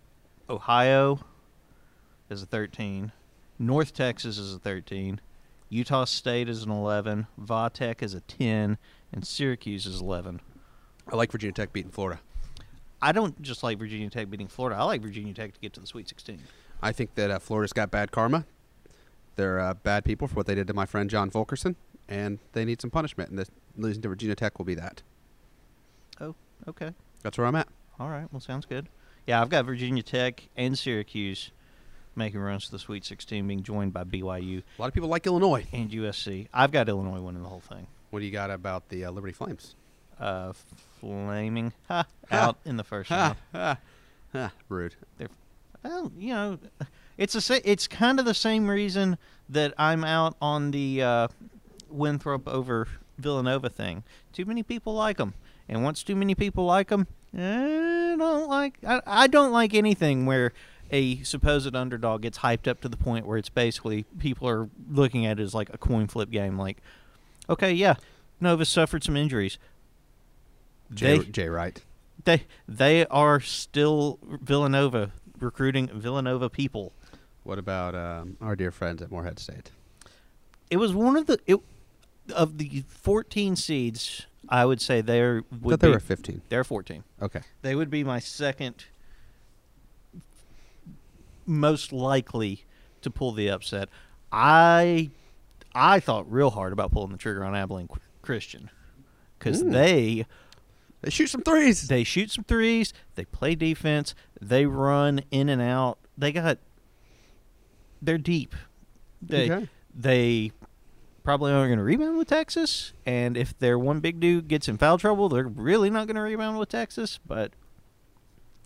Ohio as a 13, North Texas as a 13, Utah State as an 11, Vatech as a 10, and Syracuse as 11. I like Virginia Tech beating Florida. I don't just like Virginia Tech beating Florida. I like Virginia Tech to get to the Sweet 16. I think that uh, Florida's got bad karma. They're uh, bad people for what they did to my friend John Fulkerson, and they need some punishment. And this, losing to Virginia Tech will be that. Oh, okay. That's where I'm at. All right. Well, sounds good. Yeah, I've got Virginia Tech and Syracuse making runs to the Sweet 16, being joined by BYU A lot of people like Illinois. and USC. I've got Illinois winning the whole thing. What do you got about the uh, Liberty Flames? Uh, flaming ha, out in the first Ha, round. ha, ha. Rude. They're, well, you know, it's a it's kind of the same reason that I'm out on the uh, Winthrop over Villanova thing. Too many people like them, and once too many people like them, I don't like. I, I don't like anything where a supposed underdog gets hyped up to the point where it's basically people are looking at it as like a coin flip game. Like, okay, yeah, Nova suffered some injuries. Jay, They Jay Wright. they they are still Villanova recruiting Villanova people. What about um, our dear friends at Morehead State? It was one of the it, of the 14 seeds. I would say they're would thought they be, were 15. they're 14. Okay. They would be my second most likely to pull the upset. I I thought real hard about pulling the trigger on Abilene Christian because they They shoot some threes. they shoot some threes, they play defense, they run in and out. They got they're deep. They Okay. they probably aren't going to rebound with Texas, and if their one big dude gets in foul trouble, they're really not going to rebound with Texas. But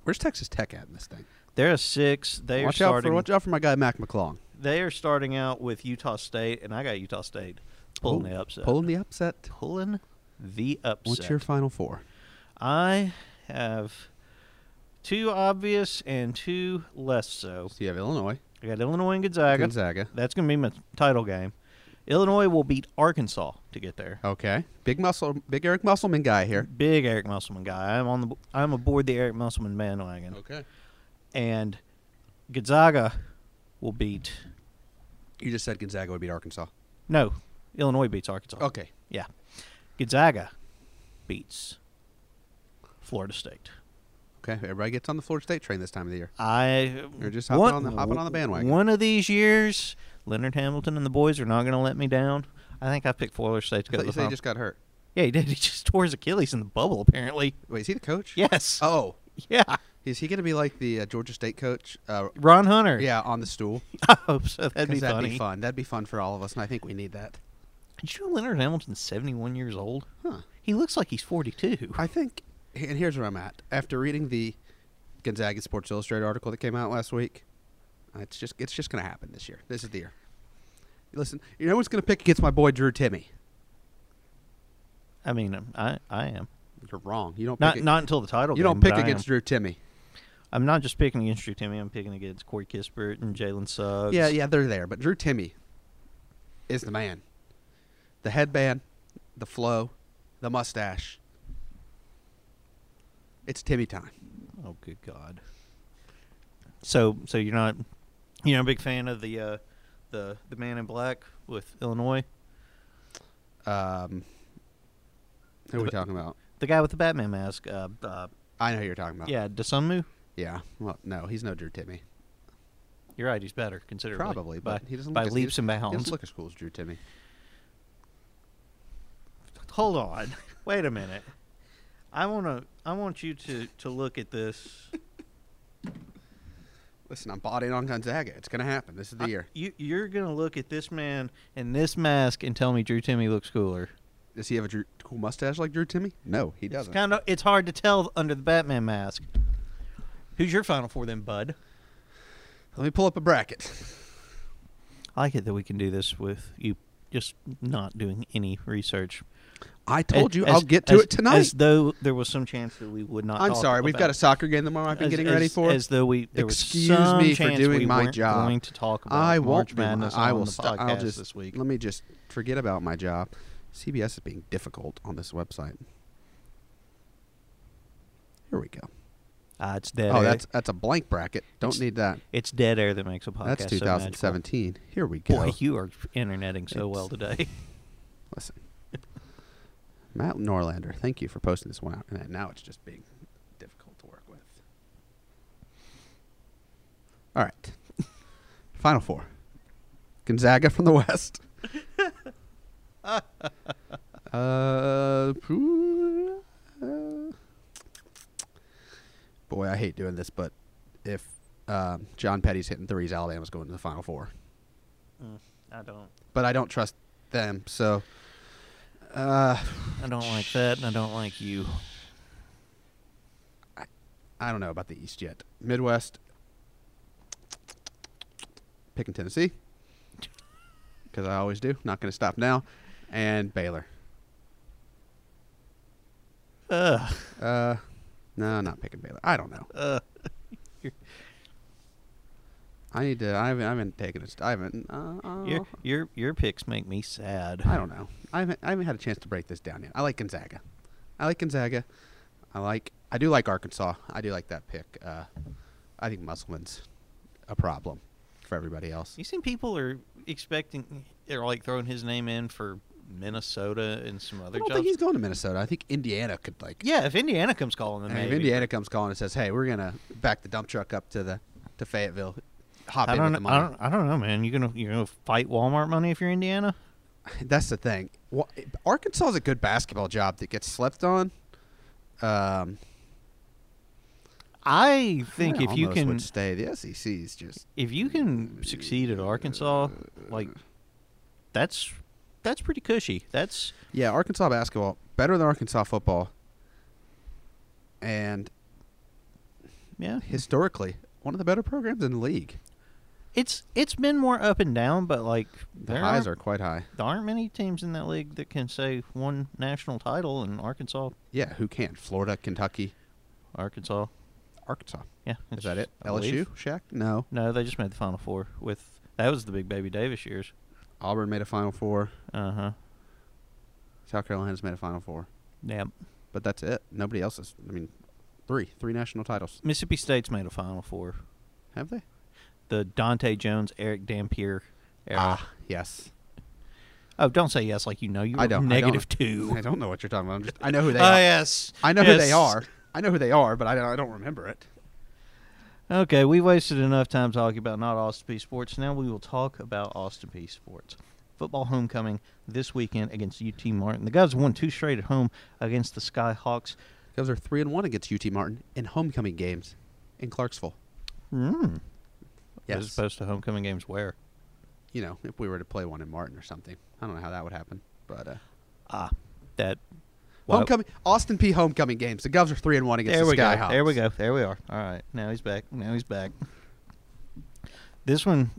Where's Texas Tech at in this thing? they're a six. They watch are out starting. for watch out for my guy Mac McClung. They are starting out with Utah State, and I got Utah State pulling the oh, upset. Pulling the upset. Pulling the upset. What's your final four? I have two obvious and two less so. So you have Illinois, I got Illinois and Gonzaga. Gonzaga. That's going to be my title game. Illinois will beat Arkansas to get there. Okay. Big muscle, big Eric Musselman guy here. Big Eric Musselman guy. I'm on the. I'm aboard the Eric Musselman bandwagon. Okay. And Gonzaga will beat. You just said Gonzaga would beat Arkansas. No, Illinois beats Arkansas. Okay. Yeah, Gonzaga beats Florida State. Okay. Everybody gets on the Florida State train this time of the year. I You're just hopping on the- hopping on the bandwagon. One of these years, Leonard Hamilton and the boys are not going to let me down. I think I picked Florida State to go you said he just got hurt. Yeah, he did. He just tore his Achilles in the bubble. Apparently, Wait, is he the coach? yes. Oh, yeah. is he going to be like the uh, Georgia State coach? Uh, Ron Hunter. yeah, on the stool. I hope so. That'd be that'd funny. be fun. That'd be fun for all of us, and I think we need that. Did you know Leonard Hamilton's 71 years old? Huh. He looks like he's 42. I think, and here's where I'm at. After reading the Gonzaga Sports Illustrated article that came out last week, it's just it's just going to happen this year. This is the year. Listen, you know who's going to pick against my boy Drew Timme? I mean, um, I I am You're wrong. You don't not pick. not until the title. you game, don't pick against Drew Timme. I'm not just picking against Drew Timme. I'm picking against Corey Kispert and Jalen Suggs. Yeah, yeah, they're there, but Drew Timme is the man. The headband, the flow, the mustache. It's Timme time. Oh, good God. So so you're not you're not a big fan of the uh, the the man in black with Illinois, Um, who are we talking about? the guy with the Batman mask. Uh, uh, I know who you're talking about. yeah, Dosunmu. Yeah. Well, no, he's no Drew Timme. You're right. He's better considerably. Probably, by, but he doesn't by look as, leaps he, and He doesn't look as cool as Drew Timme. Hold on. Wait a minute. I want to. I want you to to look at this. Listen, I'm bought in on Gonzaga. It's gonna happen. This is the I- year. You you're gonna look at this man and this mask and tell me Drew Timme looks cooler. Does he have a Drew, cool mustache like Drew Timme? No, he doesn't. kind of. It's hard to tell under the Batman mask. Who's your final four then, Bud? Let me pull up a bracket. I like it that we can do this with you just not doing any research. I told you As- I'll get to as- it tonight. As though there was some chance that we would not. I'm sorry. We've got a soccer game tomorrow. I've been as- getting ready for. As though we Excuse me for doing we my job. Going to talk about I March won't. my- Madness I on will the stop. podcast I'll just this week. let me just forget about my job. CBS is being difficult on this website. Here we go. Ah, it's dead. Oh, air. that's that's a blank bracket. Don't It's- need that. it's dead air that makes a podcast. That's so 2017. Here we go. Boy, you are interneting so well today. Listen, Matt Norlander, thank you for posting this one out. And now it's just being difficult to work with. All right, final four: Gonzaga from the West. uh, uh, boy, I hate doing this, but if um, John Petty's hitting threes, Alabama's going to the Final Four. I don't. But I don't trust them, so uh, I don't like that, and I don't like you. I I don't know about the East yet. Midwest, picking Tennessee because I always do. Not going to stop now, and Baylor. Ugh. Uh, no, not picking Baylor. I don't know. Ugh. I need to. I haven't. I haven't taken it. I haven't. Uh, Your your your picks make me sad. I don't know. I haven't. I haven't had a chance to break this down yet. I like Gonzaga. I like Gonzaga. I like. I do like Arkansas. I do like that pick. Uh, I think Musselman's a problem for everybody else. You seen people are expecting they're like throwing his name in for Minnesota and some other. I don't jobs. think he's going to Minnesota. I think Indiana could like. yeah, if Indiana comes calling, then maybe. if Indiana comes calling and says, "Hey, we're gonna back the dump truck up to the to Fayetteville," hop I don't. I don't. I don't know, man. You gonna you gonna fight Walmart money if you're Indiana? That's the thing. Well, Arkansas is a good basketball job that gets slept on. Um, I think I if you can would stay, the SEC is just if you can succeed at Arkansas, like that's that's pretty cushy. That's yeah. Arkansas basketball better than Arkansas football, and yeah. historically one of the better programs in the league. It's it's been more up and down, but like The highs aren't, quite high. there aren't many teams in that league that can say one national title, and Arkansas, Yeah, who can't? Florida, Kentucky, Arkansas, Arkansas. yeah. Is that it? I LSU, believe. Shaq? No. No, they just made the Final Four with that was the big Baby Davis years. Auburn made a Final Four. Uh huh. South Carolina's made a Final Four. Yeah. But that's it. Nobody else is. I mean, three, three national titles. Mississippi State's made a Final Four. Have they? The Dante Jones, Erick Dampier era. Ah, yes. Oh, don't say yes like you know you I don't. negative I don't, two. I don't know what you're talking about. I'm just. I know who they Oh are. yes. I know who they are. I know who they are, but I don't. I don't remember it. Okay, we wasted enough time talking about not Austin Peay Sports. Now we will talk about Austin Peay Sports. Football homecoming this weekend against UT Martin. The guys won two straight at home against the Skyhawks. Govs are three and one against UT Martin in homecoming games in Clarksville. Mm. Yes. As opposed to homecoming games where? You know, if we were to play one in Martin or something, I don't know how that would happen. But uh, Ah, that. well, homecoming, Austin Peay homecoming games. The Govs are three and one against There the we go. Skyhawks. There we go. There we are. All right. Now he's back. Now he's back. This one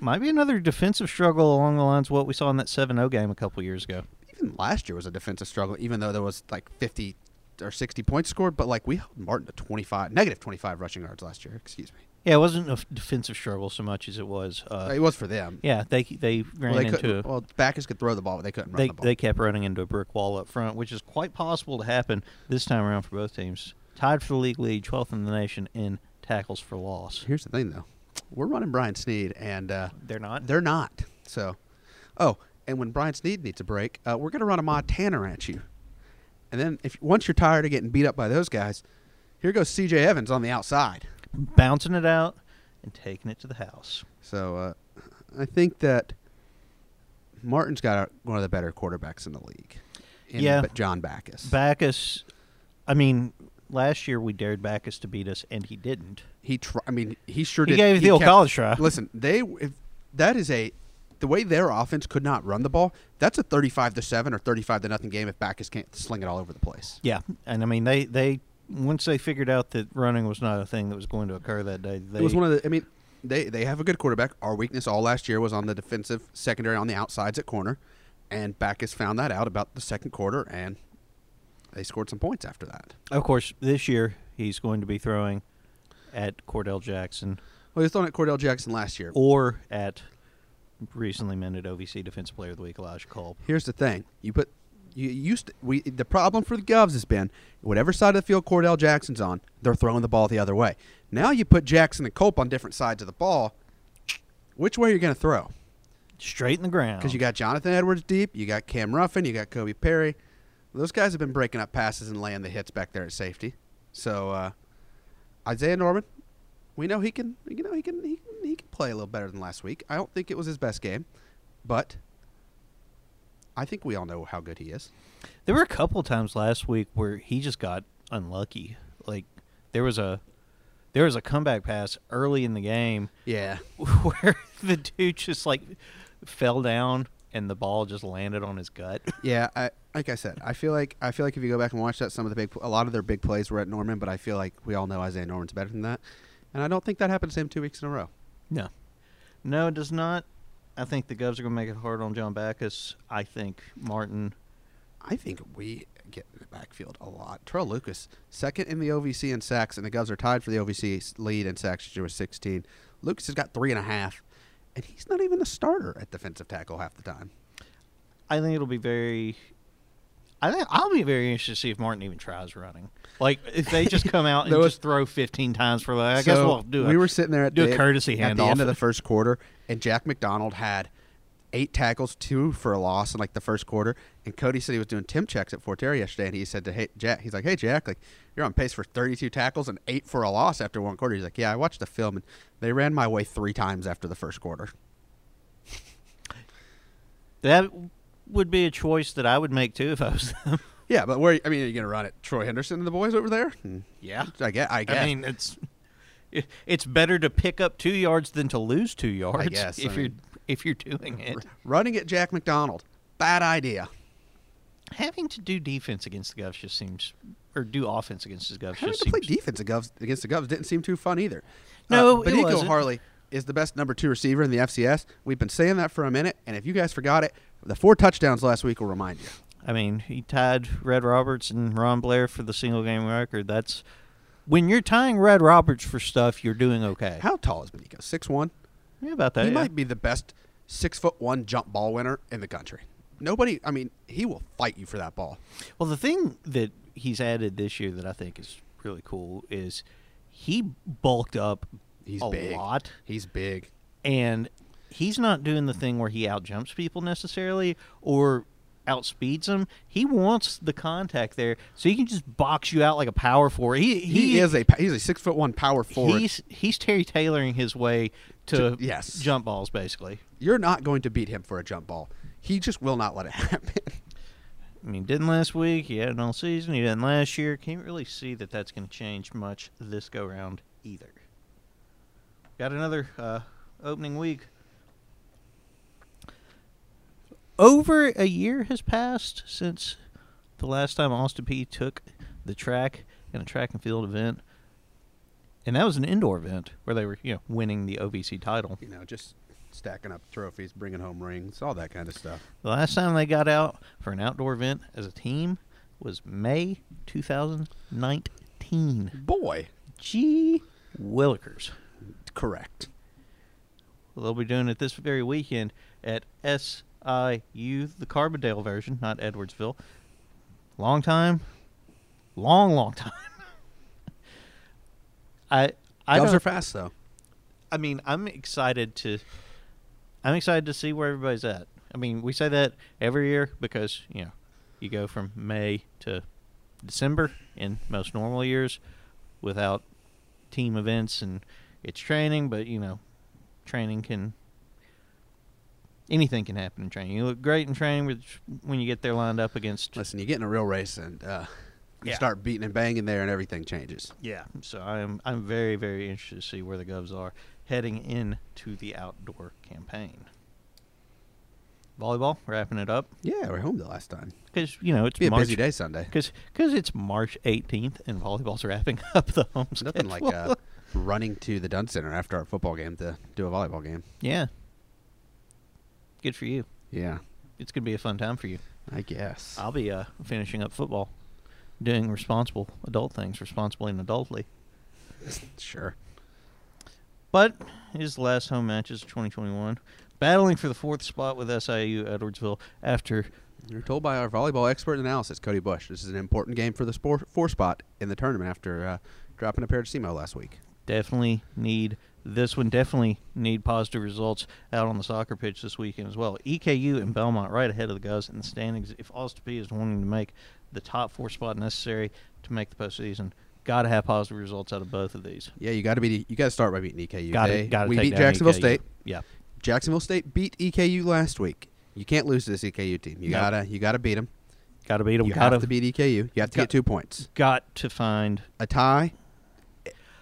might be another defensive struggle along the lines of what we saw in that 7-0 game a couple years ago. Even last year was a defensive struggle, even though there was like 50 or 60 points scored. But like we held Martin to 25, negative 25 rushing yards last year. Excuse me. Yeah, it wasn't a defensive struggle so much as it was. Uh, it was for them. yeah, they they ran Well, they into. couldn't. Well, Bachus could throw the ball, but they couldn't run they the ball. they kept running into a brick wall up front, which is quite possible to happen this time around for both teams. Tied for the league lead, 12th in the nation in tackles for loss. Here's the thing, though. We're running Brian Snead, and uh, They're not. they're not. So, oh, and when Brian Snead needs a break, uh, we're going to run a Montana at you. And then, if once you're tired of getting beat up by those guys, here goes C.J. Evans on the outside. Bouncing it out and taking it to the house. So, uh, I think that Martin's got one of the better quarterbacks in the league. In Yeah. Ba- John Bachus. Bachus, I mean, last year we dared Bachus to beat us, and he didn't. he, tr- I mean, he sure He did. gave it the old kept- college try. Listen, they if that is a the way their offense could not run the ball. That's a thirty-five to seven or thirty-five to nothing game if Bachus can't sling it all over the place. Yeah, and I mean they they once they figured out that running was not a thing that was going to occur that day. They, it was one of the. I mean, they they have a good quarterback. Our weakness all last year was on the defensive secondary on the outsides at corner, and Bachus found that out about the second quarter, and they scored some points after that. of course, this year he's going to be throwing at Cordell Jackson Well, he was throwing at Cordell Jackson last year. or at recently minted OVC Defensive Player of the Week Elijah Culp. Here's the thing: you put you used to, we the problem for the Govs has been whatever side of the field Cordell Jackson's on, they're throwing the ball the other way. Now you put Jackson and Cope on different sides of the ball. Which way are you going to throw? Straight in the ground. Because you got Jonathan Edwards deep, you got Cam Ruffin, you got Kobe Perry. Those guys have been breaking up passes and laying the hits back there at safety. So uh, Isaiah Norman, we know he can. You know he can. He can. He can play a little better than last week. I don't think it was his best game, but I think we all know how good he is. There were a couple times last week where he just got unlucky. Like there was a there was a comeback pass early in the game Yeah. where the dude just like fell down and the ball just landed on his gut. Yeah, I, like I said, I feel like I feel like if you go back and watch that, some of the big, a lot of their big plays were at Norman, but I feel like we all know Isaiah Norman's better than that, and I don't think that happened to him two weeks in a row. No, no, it does not. I think the Govs are going to make it hard on John Bachus. I think Martin. I think we get in the backfield a lot. Terrell Lucas, second in the OVC in sacks, and the Govs are tied for the OVC lead in sacks this year with 16. Lucas has got three and a half, and he's not even a starter at defensive tackle half the time. I think it'll be very. I think I'll be very interested to see if Martin even tries running. Like if they just come out and was- just throw 15 times for that, I guess we'll do. It. We were sitting there at do the, a courtesy at the end of the first quarter, and Jack McDonald had eight tackles, two for a loss in like the first quarter. And Cody said he was doing Tim checks at Fortera yesterday, and he said to hey Jack, he's like, "Hey Jack, like you're on pace for 32 tackles and eight for a loss after one quarter." He's like, "Yeah, I watched the film, and they ran my way three times after the first quarter." that would be a choice that I would make too if I was them. Yeah, but where? I mean, are you gonna run it? Troy Henderson and the boys over there? Hmm. Yeah. I get. I guess. I mean, it's it- it's better to pick up two yards than to lose two yards. I guess, if I you're if you're doing it. running at Jack McDonald, bad idea. Having to do defense against the Govs just seems, or do offense against the Govs Having to play defense against against the Govs didn't seem too fun either. No, uh, Baniko wasn't. Harley is the best number two receiver in the FCS. We've been saying that for a minute, and if you guys forgot it, the four touchdowns last week will remind you. I mean, he tied Red Roberts and Ron Blair for the single game record. That's when you're tying Red Roberts for stuff, you're doing okay. How tall is Baniko? Six one. yeah, about that. He yeah. might be the best six foot one jump ball winner in the country. Nobody. I mean, he will fight you for that ball. Well, the thing that he's added this year that I think is really cool is he bulked up He's a big. lot, He's big. and he's not doing the thing where he outjumps people necessarily or outspeeds them. He wants the contact there, so he can just box you out like a power forward. He He, is a he's a six foot one power forward. He's he's Terry tailoring his way to, To- yes. jump balls basically. You're not going to beat him for a jump ball. He just will not let it happen. I mean, didn't last week. He had it all season. He didn't last year. Can't really see that that's going to change much this go round either. Got another uh, opening week. Over a year has passed since the last time Austin Peay took the track in a track and field event, and that was an indoor event where they were, you know, winning the OVC title. you know, just stacking up trophies, bringing home rings, all that kind of stuff. The last time they got out for an outdoor event as a team was May 2019. Boy, Gee Willikers. Correct. Well, they'll be doing it this very weekend at SIU, the Carbondale version, not Edwardsville. Long time, long, long time. I I Doves are fast though. I mean, I'm excited to. I'm excited to see where everybody's at. I mean, we say that every year because you know, you go from May to December in most normal years without team events and it's training, but you know, training can anything can happen in training. You look great in training when you get there lined up against Listen, you get in a real race and uh, you Yeah. start beating and banging there, and everything changes. Yeah. So I'm I'm very very interested to see where the Govs are heading into the outdoor campaign. Volleyball wrapping it up Yeah, we're home the last time. because you know it's Be a March, busy day Sunday. because it's March 18th and volleyball's wrapping up the home Nothing like schedule. uh, running to the Dunn Center after our football game to do a volleyball game. yeah. Good for you. Yeah, It's gonna be a fun time for you. I guess. I'll be uh, finishing up football, doing responsible adult things responsibly and adultly. sure. But his last home matches of 2021. Battling for the fourth spot with SIU Edwardsville after You're told by our volleyball expert analysis, Cody Bush, this is an important game for the sport, four spot in the tournament after uh, dropping a pair to SEMO last week. Definitely need this one. Definitely need positive results out on the soccer pitch this weekend as well. EKU and Belmont right ahead of the guys in the standings. If Austin Peay is wanting to make the top four spot necessary to make the postseason, got to have positive results out of both of these. Yeah, you got to be. You got to start by beating EKU. Got They- to got to we beat Jacksonville EKU. State. Yeah, Jacksonville State beat EKU last week. You can't lose to this EKU team. You No. gotta you gotta beat them. got to beat them. You Got have to beat EKU. You have to got- get two points. got to find A tie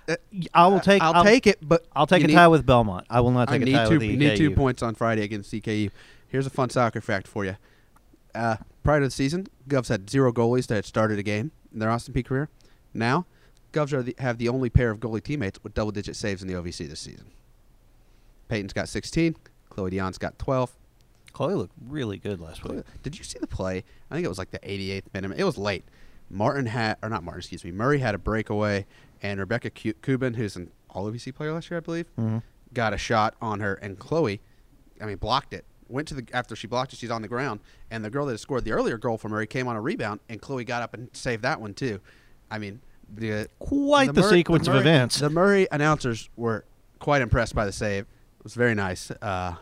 uh, I will take. I'll, take it, but I'll take a need- tie with Belmont. I will not take a tie two. with EKU. need two points on Friday against EKU. Here's a fun soccer fact for you. Uh, prior to the season, Govs had zero goalies that had started a game in their Austin Peay career. Now, Govs are the, have the only pair of goalie teammates with double-digit saves in the OVC this season. Peyton's got 16. Chloe Dion's got 12. Chloe looked really good last week. Did you see the play? I think it was like the 88th minute. It was late. Martin had, or not Martin, excuse me. Murray had a breakaway, and Rebecca Cuban, who's an All OVC player last year, I believe, Mhm. got a shot on her, and Chloe, I mean, blocked it. Went to the after she blocked it, she's on the ground, and the girl that had scored the earlier goal for Murray came on a rebound, and Chloe got up and saved that one too. I mean, the Quite the, Murray- sequence Murray- of events. The Murray announcers were quite impressed by the save. It was very nice. Uh,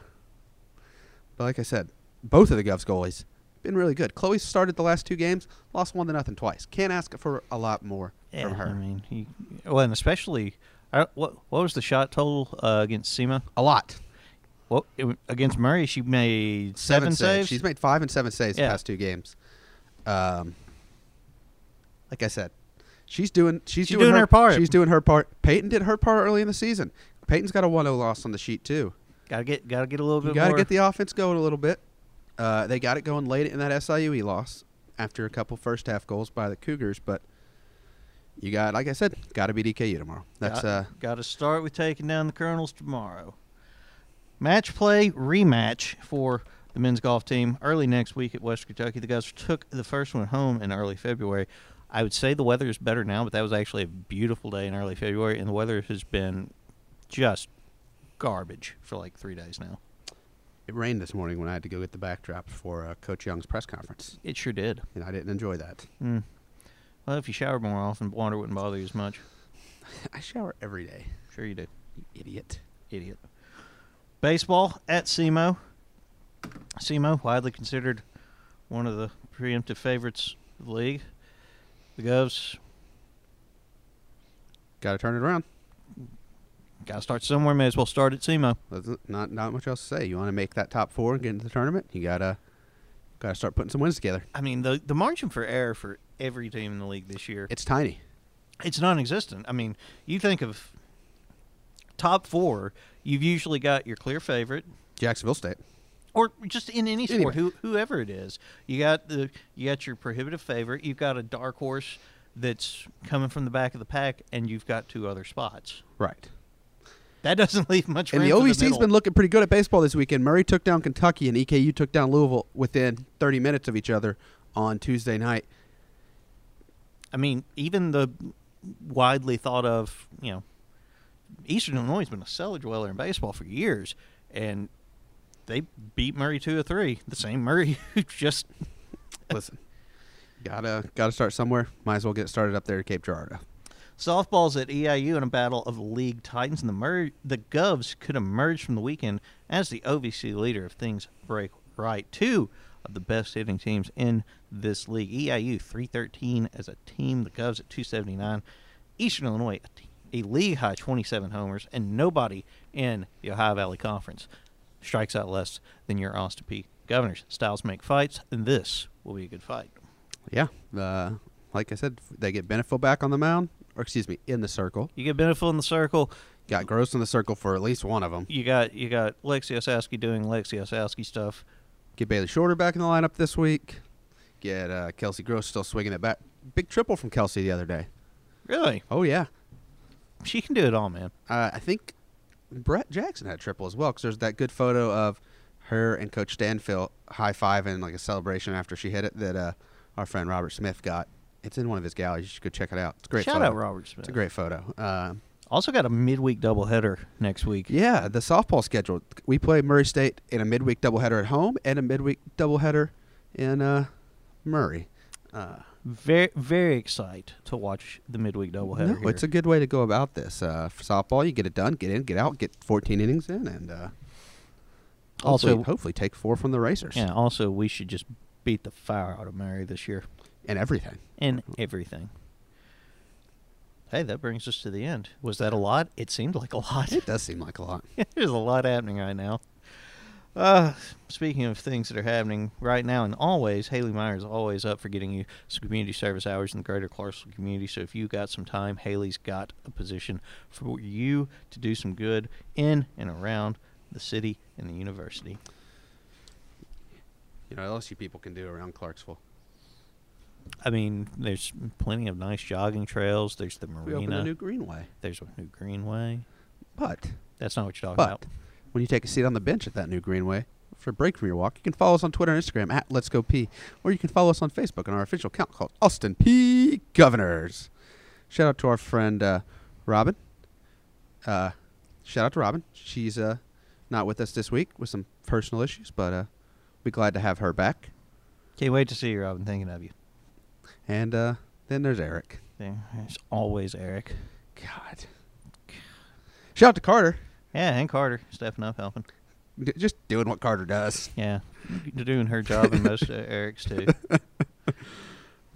but like I said, both of the Govs goalies been really good. Chloe started the last two games, lost one to nothing twice. Can't ask for a lot more yeah, from her. I mean, he, well, and especially, I, what what was the shot total uh, against SEMO? a lot. Well, it, against Murray, she made Seven, seven, saves. She's made five and seven saves Yeah. the past two games. Um, like I said, she's doing she's, She's doing, doing her part. She's doing her part. Peyton did her part early in the season. Peyton's got a 1-0 loss on the sheet too. gotta get gotta get a little You bit got to more. get the offense going a little bit. Uh, they got it going late in that SIUE loss after a couple first half goals by the Cougars, but you got, like I said, got to beat EKU tomorrow. That's got, uh, got to start with taking down the Colonels tomorrow. Match play rematch for the men's golf team early next week at West Kentucky. The guys took the first one home in early February. I would say the weather is better now, but that was actually a beautiful day in early February, and the weather has been just garbage for like three days now. It rained this morning when I had to go get the backdrop for uh, Coach Young's press conference, It sure did. and I didn't enjoy that. Mm. Well, if you showered more often, water wouldn't bother you as much. I shower every day. Sure you do. You idiot. Idiot. Baseball at SEMO. SEMO, widely considered one of the preemptive favorites of the league. The Govs Got to turn it around. Got to start somewhere. May as well start at SEMO. Not not much else to say. You want to make that top four and get into the tournament. You gotta gotta start putting some wins together. I mean, the the margin for error for every team in the league this year It's tiny. it's non-existent. I mean, you think of top four, you've usually got your clear favorite, Jacksonville State. or just in any sport, Anyway. who, whoever it is. You got the you got your prohibitive favorite. You've got a dark horse that's coming from the back of the pack, and you've got two other spots. Right. That doesn't leave much And the OVC's been looking pretty good at baseball this weekend. Murray took down Kentucky, and EKU took down Louisville within 30 minutes of each other on Tuesday night. I mean, even the widely thought of, you know, Eastern Illinois has been a cellar dweller in baseball for years, and they beat Murray two or three. The same Murray who just Listen, gotta gotta start somewhere. Might as well get started up there at Cape Girardeau. Softball's at EIU in a battle of the league titans, and the Mur- the Govs could emerge from the weekend as the OVC leader if things break right. Two of the best hitting teams in this league. EIU 313 as a team, the Govs at 279. Eastern Illinois a, league high 27 homers, and nobody in the Ohio Valley Conference strikes out less than your Austin Peay Governors. Styles make fights, and this will be a good fight. Yeah, uh, like I said, they get Benefield back on the mound, or excuse me, in the circle. You get Benefield in the circle. Got Gross in the circle for at least one of them. you got you got Lexi Osowski doing Lexi Osowski stuff. Get Bailey Shorter back in the lineup this week. Get uh, Kelsey Gross still swinging it back. Big triple from Kelsey the other day. Really, Oh yeah, she can do it all, man. uh, I think Brett Jackson had a triple as well because there's that good photo of her and Coach Stanfill high five and like a celebration after she hit it that uh, our friend Robert Smith got. It's in one of his galleries. You should go check it out. It's a great. Shout photo. out Robert Smith. It's a great photo. Uh, Also got a midweek doubleheader next week. yeah, the softball schedule. We play Murray State in a midweek doubleheader at home and a midweek doubleheader in uh, Murray. Uh, Very very excited to watch the midweek doubleheader. no, here. it's a good way to go about this. Uh, for softball, you get it done, get in, get out, get 14 innings in, and uh, hopefully, Also- hopefully take four from the racers yeah. Also, we should just beat the fire out of Murray this year and everything. And everything. Hey, that brings us to the end. Was that a lot? It seemed like a lot. It does seem like a lot. There's a lot happening right now. Uh, speaking of things that are happening right now and always, Haley Meyer is always up for getting you some community service hours in the greater Clarksville community. So if you got some time, Haley's got a position for you to do some good in and around the city and the university. You know, what else you people can do around Clarksville. I mean, there's plenty of nice jogging trails. There's the marina. We opened a new greenway. there's a new greenway. But That's not what you're talking But about. when you take a seat on the bench at that new greenway for a break from your walk, you can follow us on Twitter and Instagram at Let's Go Peay, or you can follow us on Facebook on our official account called Austin Peay Governors. Shout out to our friend uh, Robin. Uh, shout out to Robin. She's uh, not with us this week with some personal issues, but uh, be glad to have her back. Can't wait to see you, Robin. Thinking of you. And uh, then there's Eric. There's always Eric. God. Shout out to Carter. Yeah, and Carter stepping up, helping. D- just doing what Carter does. Yeah, doing her job and most of Eric's too.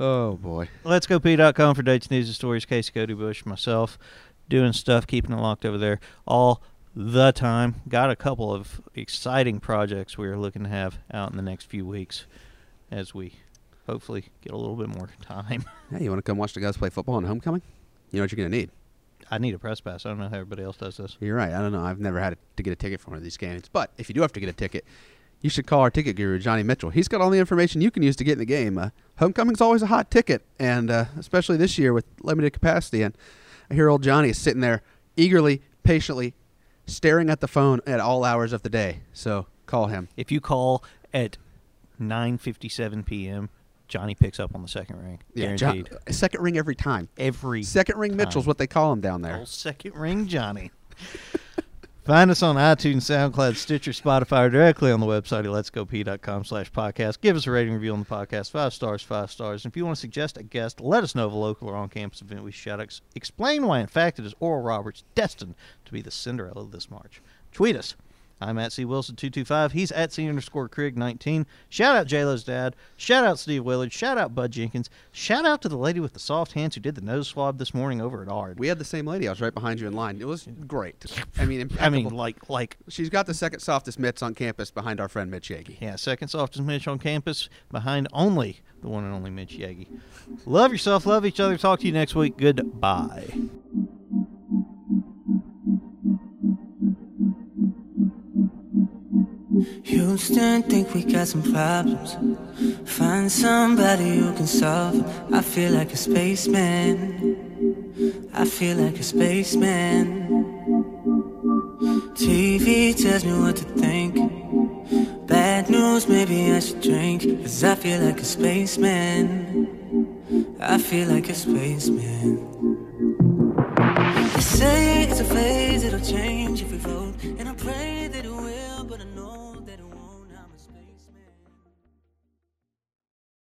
Oh boy. Let's go P.com for dates, news, and stories. Casey Cody Bush, myself, doing stuff, keeping it locked over there all the time. Got a couple of exciting projects we're looking to have out in the next few weeks as we hopefully get a little bit more time. Hey, you want to come watch the guys play football on homecoming? You know what you're gonna need. I need a press pass. I don't know how everybody else does this. You're right. I don't know. I've never had to get a ticket for one of these games. But if you do have to get a ticket, you should call our ticket guru, Johnny Mitchell. He's got all the information you can use to get in the game. Uh, homecoming's always a hot ticket, and uh, especially this year with limited capacity. And I hear old Johnny is sitting there eagerly, patiently, staring at the phone at all hours of the day. So call him. If you call at 9:57 p.m., Johnny picks up on the second ring. Yeah, John, Guaranteed. Uh, second ring every time. Every Second ring Mitchell's what they call him down there. Old second ring Johnny. Find us on iTunes, SoundCloud, Stitcher, Spotify, or directly on the website at letsgopeay.com slash podcast. Give us a rating review on the podcast. Five stars, five stars. And if you want to suggest a guest, let us know of a local or on-campus event we shout out. Explain why, in fact, it is Oral Roberts destined to be the Cinderella of this March. Tweet us. I'm at C Wilson two two five. He's at C underscore Craig nineteen. Shout out JLo's dad. Shout out Steve Willard. Shout out Bud Jenkins. Shout out to the lady with the soft hands who did the nose swab this morning over at Ard. We had the same lady. I was right behind you in line. It was great. I mean, I mean, like like She's got the second softest mitts on campus behind our friend Mitch Yagi. Yeah, second softest mitts on campus behind only the one and only Mitch Yagi. Love yourself, love each other. Talk to you next week. Goodbye. Houston, think we got some problems. Find somebody who can solve them. I feel like a spaceman. I feel like a spaceman. TV tells me what to think. Bad news, maybe I should drink. Cause I feel like a spaceman. I feel like a spaceman. They say it's a phase, it'll change if we vote.